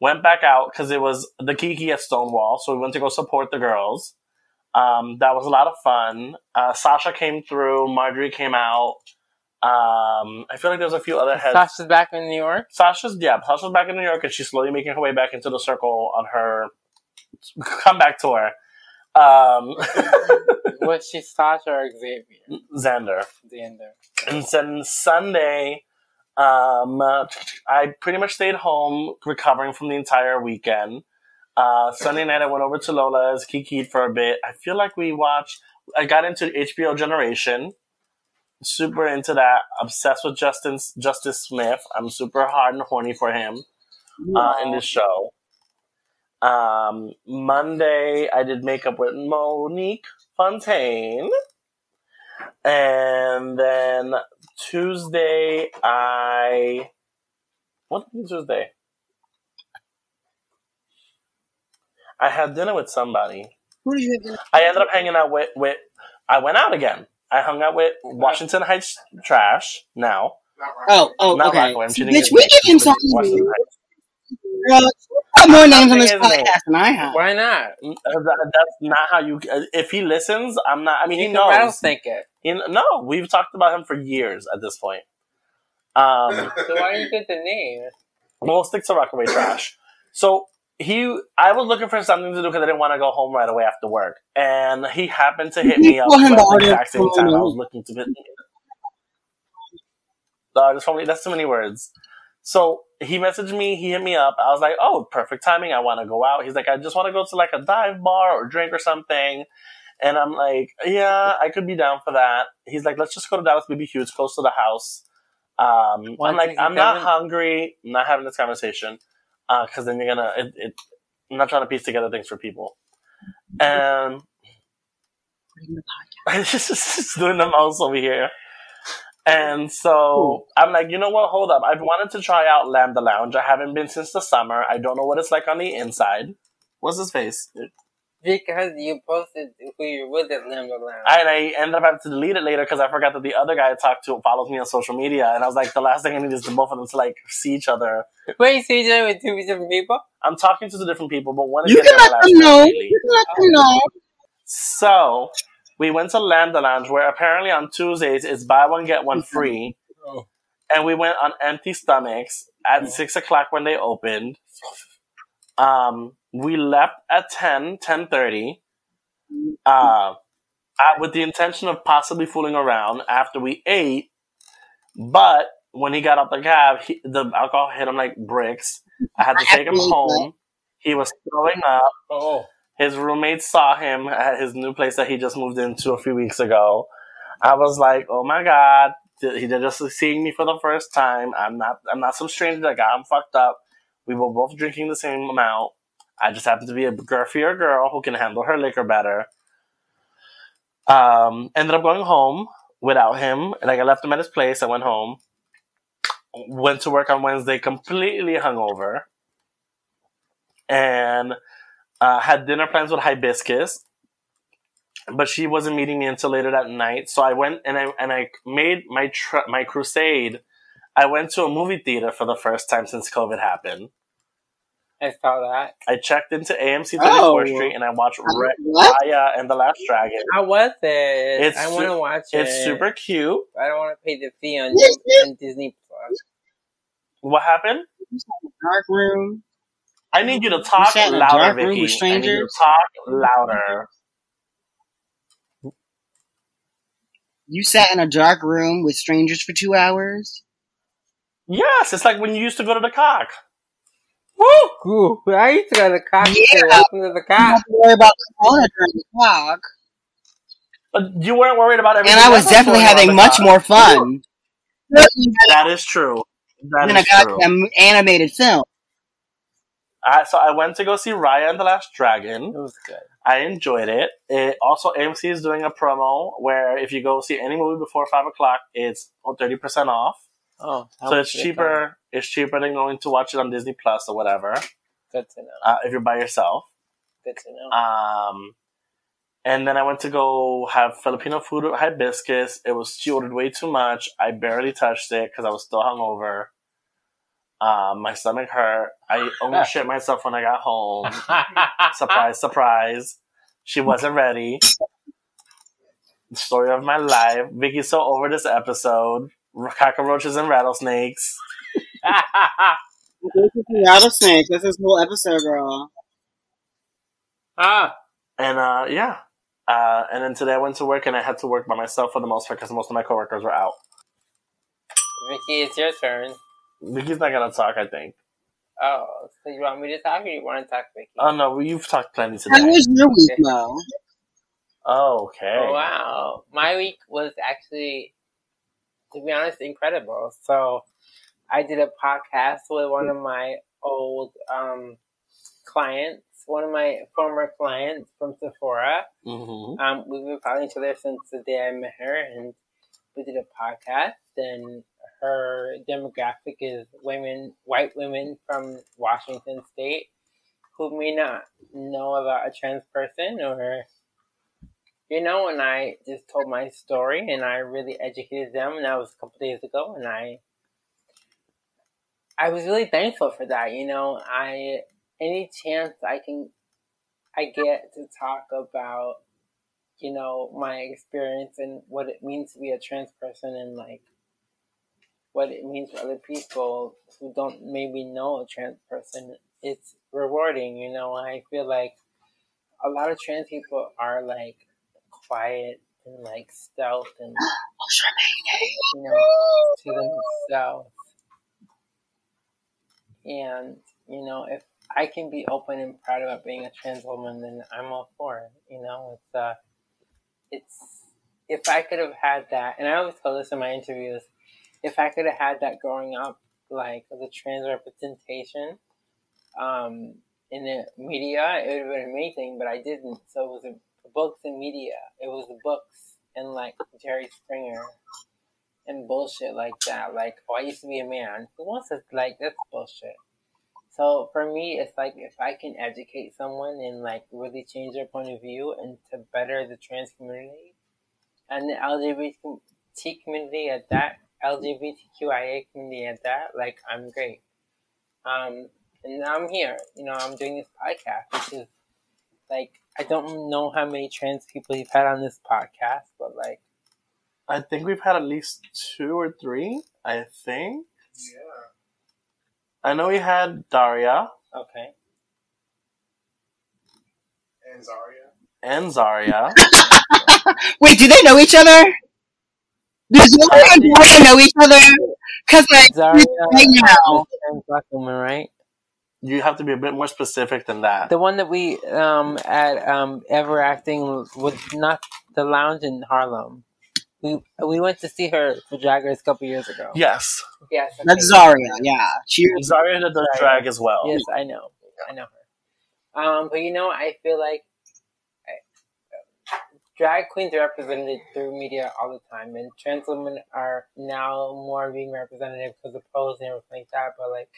went back out because it was the Kiki at Stonewall, so we went to go support the girls. Um, that was a lot of fun. Uh, Sasha came through, Marjorie came out. Um, I feel like there's a few other heads. Sasha's back in New York. Sasha's yeah, Sasha's back in New York and she's slowly making her way back into the circle on her comeback tour. Um, Was she Sasha or Xavier? Xander. Xander. And then Sunday, um, I pretty much stayed home recovering from the entire weekend. Uh, Sunday night, I went over to Lola's, kikied for a bit. I feel like we watched, I got into HBO Generation. Super into that. Obsessed with Justin, Justice Smith. I'm super hard and horny for him uh, in this show. Um, Monday, I did makeup with Monique Fontaine. And then Tuesday, I. What did Tuesday? I had dinner with somebody. Who do you think? I ended up hanging out with, with. I went out again. I hung out with Washington Heights Trash now. Oh, oh, Not okay. Rockaway. I'm cheating bitch, we name. give him something. Washington Heights. Girl, more names on this saying his name. podcast than I have. Why not? Uh, that- That's not how you. uh, If he listens, I'm not. I mean, You he can knows. rattlesnake it. He, no, we've talked about him for years at this point. Um, So why do you get the name? we'll stick to Rockaway Trash. So he, I was looking for something to do because I didn't want to go home right away after work, and he happened to hit me up Call him at the the exact same time I was looking to hit. The artist formerly. That's too many words. So he messaged me. He hit me up. I was like, "Oh, perfect timing. I want to go out." He's like, "I just want to go to like a dive bar or drink or something." And I'm like, "Yeah, I could be down for that." He's like, "Let's just go to Dallas BBQ. It's close to the house." Um, I'm like, "I'm not hungry. I'm not having this conversation Uh, because then you're gonna." It, it, I'm not trying to piece together things for people. And just doing the most over here. And so I'm like, you know what? Hold up. I've wanted to try out Lambda Lounge. I haven't been since the summer. I don't know what it's like on the inside. What's his face? Because you posted who you're with at Lambda Lounge. And I ended up having to delete it later because I forgot that the other guy I talked to follows me on social media. And I was like, the last thing I need is the both of them to like see each other. Wait, so you're doing with two different people? I'm talking to two different people, but one is You can let them know. lately. You can let them oh. know. So we went to Lambda Lounge where apparently on Tuesdays it's buy one get one free. Oh. And we went on empty stomachs at six o'clock when they opened. Um, we left at 10, 10.30, uh, uh, with the intention of possibly fooling around after we ate. But when he got out the cab, he, the alcohol hit him like bricks. I had to take him home. He was throwing up. Oh. His roommate saw him at his new place that he just moved into a few weeks ago. I was like, "Oh my god, he just seeing me for the first time. I'm not, I'm not some stranger that got him fucked up. We were both drinking the same amount. I just happen to be a girthier girl who can handle her liquor better. Um, ended up going home without him. Like I left him at his place. I went home. Went to work on Wednesday completely hungover, and uh, had dinner plans with Hibiscus. But she wasn't meeting me until later that night, so I went and I and I made my tr- my crusade. I went to a movie theater for the first time since COVID happened. I saw that. I checked into AMC 34th Oh. Street and I watched uh, Ra- what? Raya and the Last Dragon. How was it? It's I su- want to watch it. It's super cute. I don't want to pay the fee on, Yes, yes. on Disney Plus. What happened? Dark room. I need you to talk sat in a louder, Viki. with I need you to talk louder. You sat in a dark room with strangers for two hours. Yes, it's like when you used to go to the cock. Woo! Ooh, I used to go to the cock. Yeah. Welcome to the You don't cock. have to worry about Corona during the talk. But uh, you weren't worried about everything. And I was definitely having much cock. more fun That is true. That than a is true. goddamn animated film. I, so I went to go see Raya and the Last Dragon. It was good. I enjoyed it. it. Also, AMC is doing a promo where if you go see any movie before five o'clock, it's thirty percent off. Oh, so it's it cheaper. It's cheaper than going to watch it on Disney Plus or whatever. Good to know. Uh, if you're by yourself. Good to know. Um, and then I went to go have Filipino food with hibiscus. It was she ordered way too much. I barely touched it because I was still hungover. Um, my stomach hurt. I almost shit myself when I got home. surprise, surprise. She wasn't ready. Story of my life. Viki's so over this episode. Cockroaches and rattlesnakes. Rattlesnake. That's this whole episode, girl. ah, And uh, yeah. Uh, and then today I went to work and I had to work by myself for the most part because most of my coworkers were out. Viki, it's your turn. Viki's not gonna talk, I think. Oh, so you want me to talk or you want to talk, Viki? Oh no, you've talked plenty today. How was your week, Mo? Okay. Oh, wow. My week was actually, to be honest, incredible. So I did a podcast with one of my old um, clients, one of my former clients from Sephora. hmm Um, we've been following each other since the day I met her, and we did a podcast. And her demographic is women, white women from Washington State, who may not know about a trans person, or you know. And I just told my story, and I really educated them. And that was a couple days ago, and I, I was really thankful for that. You know, I any chance I can, I get to talk about you know, my experience and what it means to be a trans person and like what it means for other people who don't maybe know a trans person. It's rewarding, you know. I feel like a lot of trans people are like quiet and like stealth and you know to themselves. And you know, if I can be open and proud about being a trans woman, then I'm all for it. You know, it's uh, it's if I could have had that, and I always tell this in my interviews, if I could have had that growing up, like the trans representation, um, in the media, it would have been amazing. But I didn't, so it was the books and media. It was books and like Jerry Springer and bullshit like that. Like, oh, I used to be a man. Who wants to like that's bullshit. So for me, it's like if I can educate someone and like really change their point of view and to better the trans community and the LGBT community at that, LGBTQIA community at that, like I'm great. Um, and now I'm here. You know, I'm doing this podcast, which is like I don't know how many trans people you've had on this podcast, but like I think we've had at least two or three. I think. Yeah. I know we had Daria. okay, And Zaria. and Zaria. Wait, do they know each other? Does Zarya and Zarya know each other? Because like Zarya right now, and Black woman, right? You have to be a bit more specific than that. The one that we um at um ever acting was not the lounge in Harlem. We we went to see her for Drag Race a couple years ago. Yes, Yes, okay. that's Zaria. Yeah, she. Zaria does Zarya. drag as well. Yes, I know. I know her. Um, but you know, I feel like I, drag queens are represented through media all the time, and trans women are now more being represented because of pose and everything like that. But like,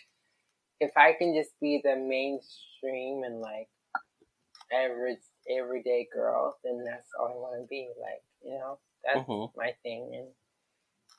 if I can just be the mainstream and like average everyday girl, then that's all I want to be. Like, you know, that's Mhm. my thing, and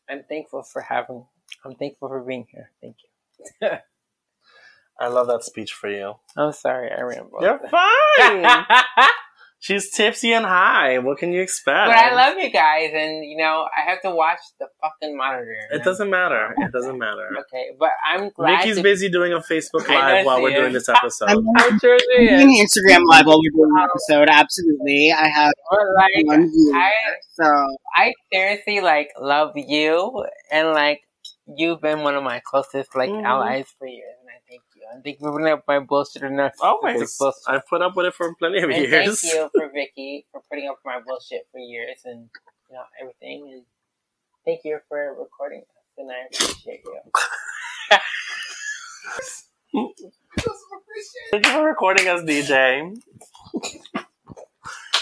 I'm thankful for having. I'm thankful for being here. Thank you. I love that speech for you. I'm sorry, I rambled. You're fine. She's tipsy and high. What can you expect? But I love you guys, and you know I have to watch the fucking monitor. It doesn't matter. It doesn't matter. Okay, but I'm glad. Nikki's to- busy doing a Facebook Live while we're is. doing this episode. I'm I'm sure doing is. Instagram live while we're doing the episode. Absolutely, I have But like, one viewer, I so I seriously like love you, and like you've been one of my closest like Mhm. allies for years, and I thank think we're putting up my bullshit enough. Oh Always. bullshit. I've put up with it for plenty of And years. thank you for Viki for putting up with my bullshit for years, and you know everything. And thank you for recording us, and I appreciate you. Thank you for recording us, DJ.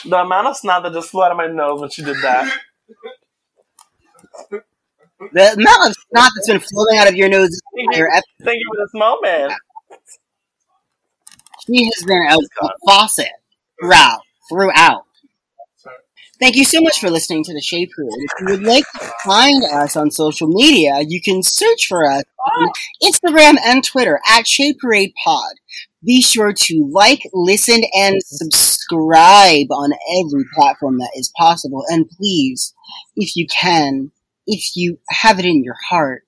the amount of snot that just flew out of my nose when she did that. the amount of snot that's been flowing out of your nose this entire episode, Thank you for this moment. She has been a, faucet throughout, throughout. Thank you so much for listening to the Shade Crew. If you would like to find us on social media, you can search for us on Instagram and Twitter at Shade Parade Pod. Be sure to like, listen, and subscribe on every platform that is possible. And please, if you can, if you have it in your heart,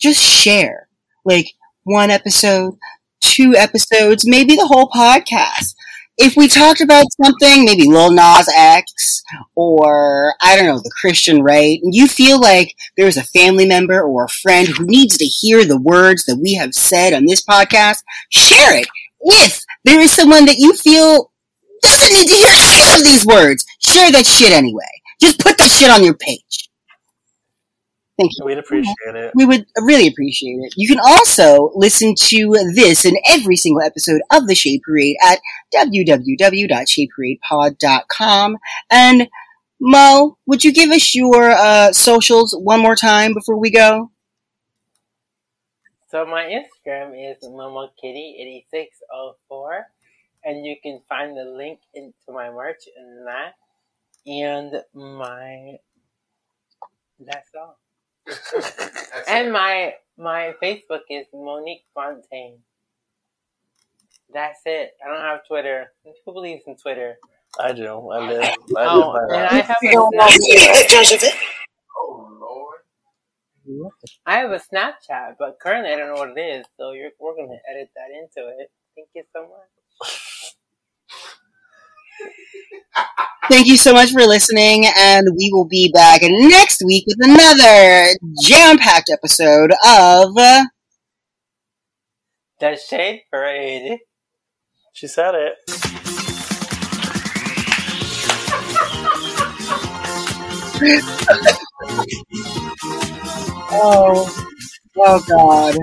just share. Like one episode, two episodes, maybe the whole podcast. If we talked about something, maybe Lil Nas X, or I don't know, the Christian right, and you feel like there's a family member or a friend who needs to hear the words that we have said on this podcast, share it. If there is someone that you feel doesn't need to hear any of these words, share that shit anyway. Just put that shit on your page. Thank you. We'd appreciate it. We would really appreciate it. You can also listen to this and every single episode of the Shade Parade at www.shadeparadepod.com. And Mo, would you give us your uh, socials one more time before we go? So my Instagram is momokitty8604, and you can find the link into my merch in that. And my that's all. That's And my my Facebook is Monique Fontaine. That's it. I don't have Twitter. Who believes in Twitter? I do. I live. I Oh, live by and that. I have a Snapchat. Oh lord. I have a Snapchat, but currently I don't know what it is. So you're, we're gonna edit that into it. Thank you so much. Thank you so much for listening, and we will be back next week with another jam-packed episode of The Shade Parade. She said it. Oh, oh God.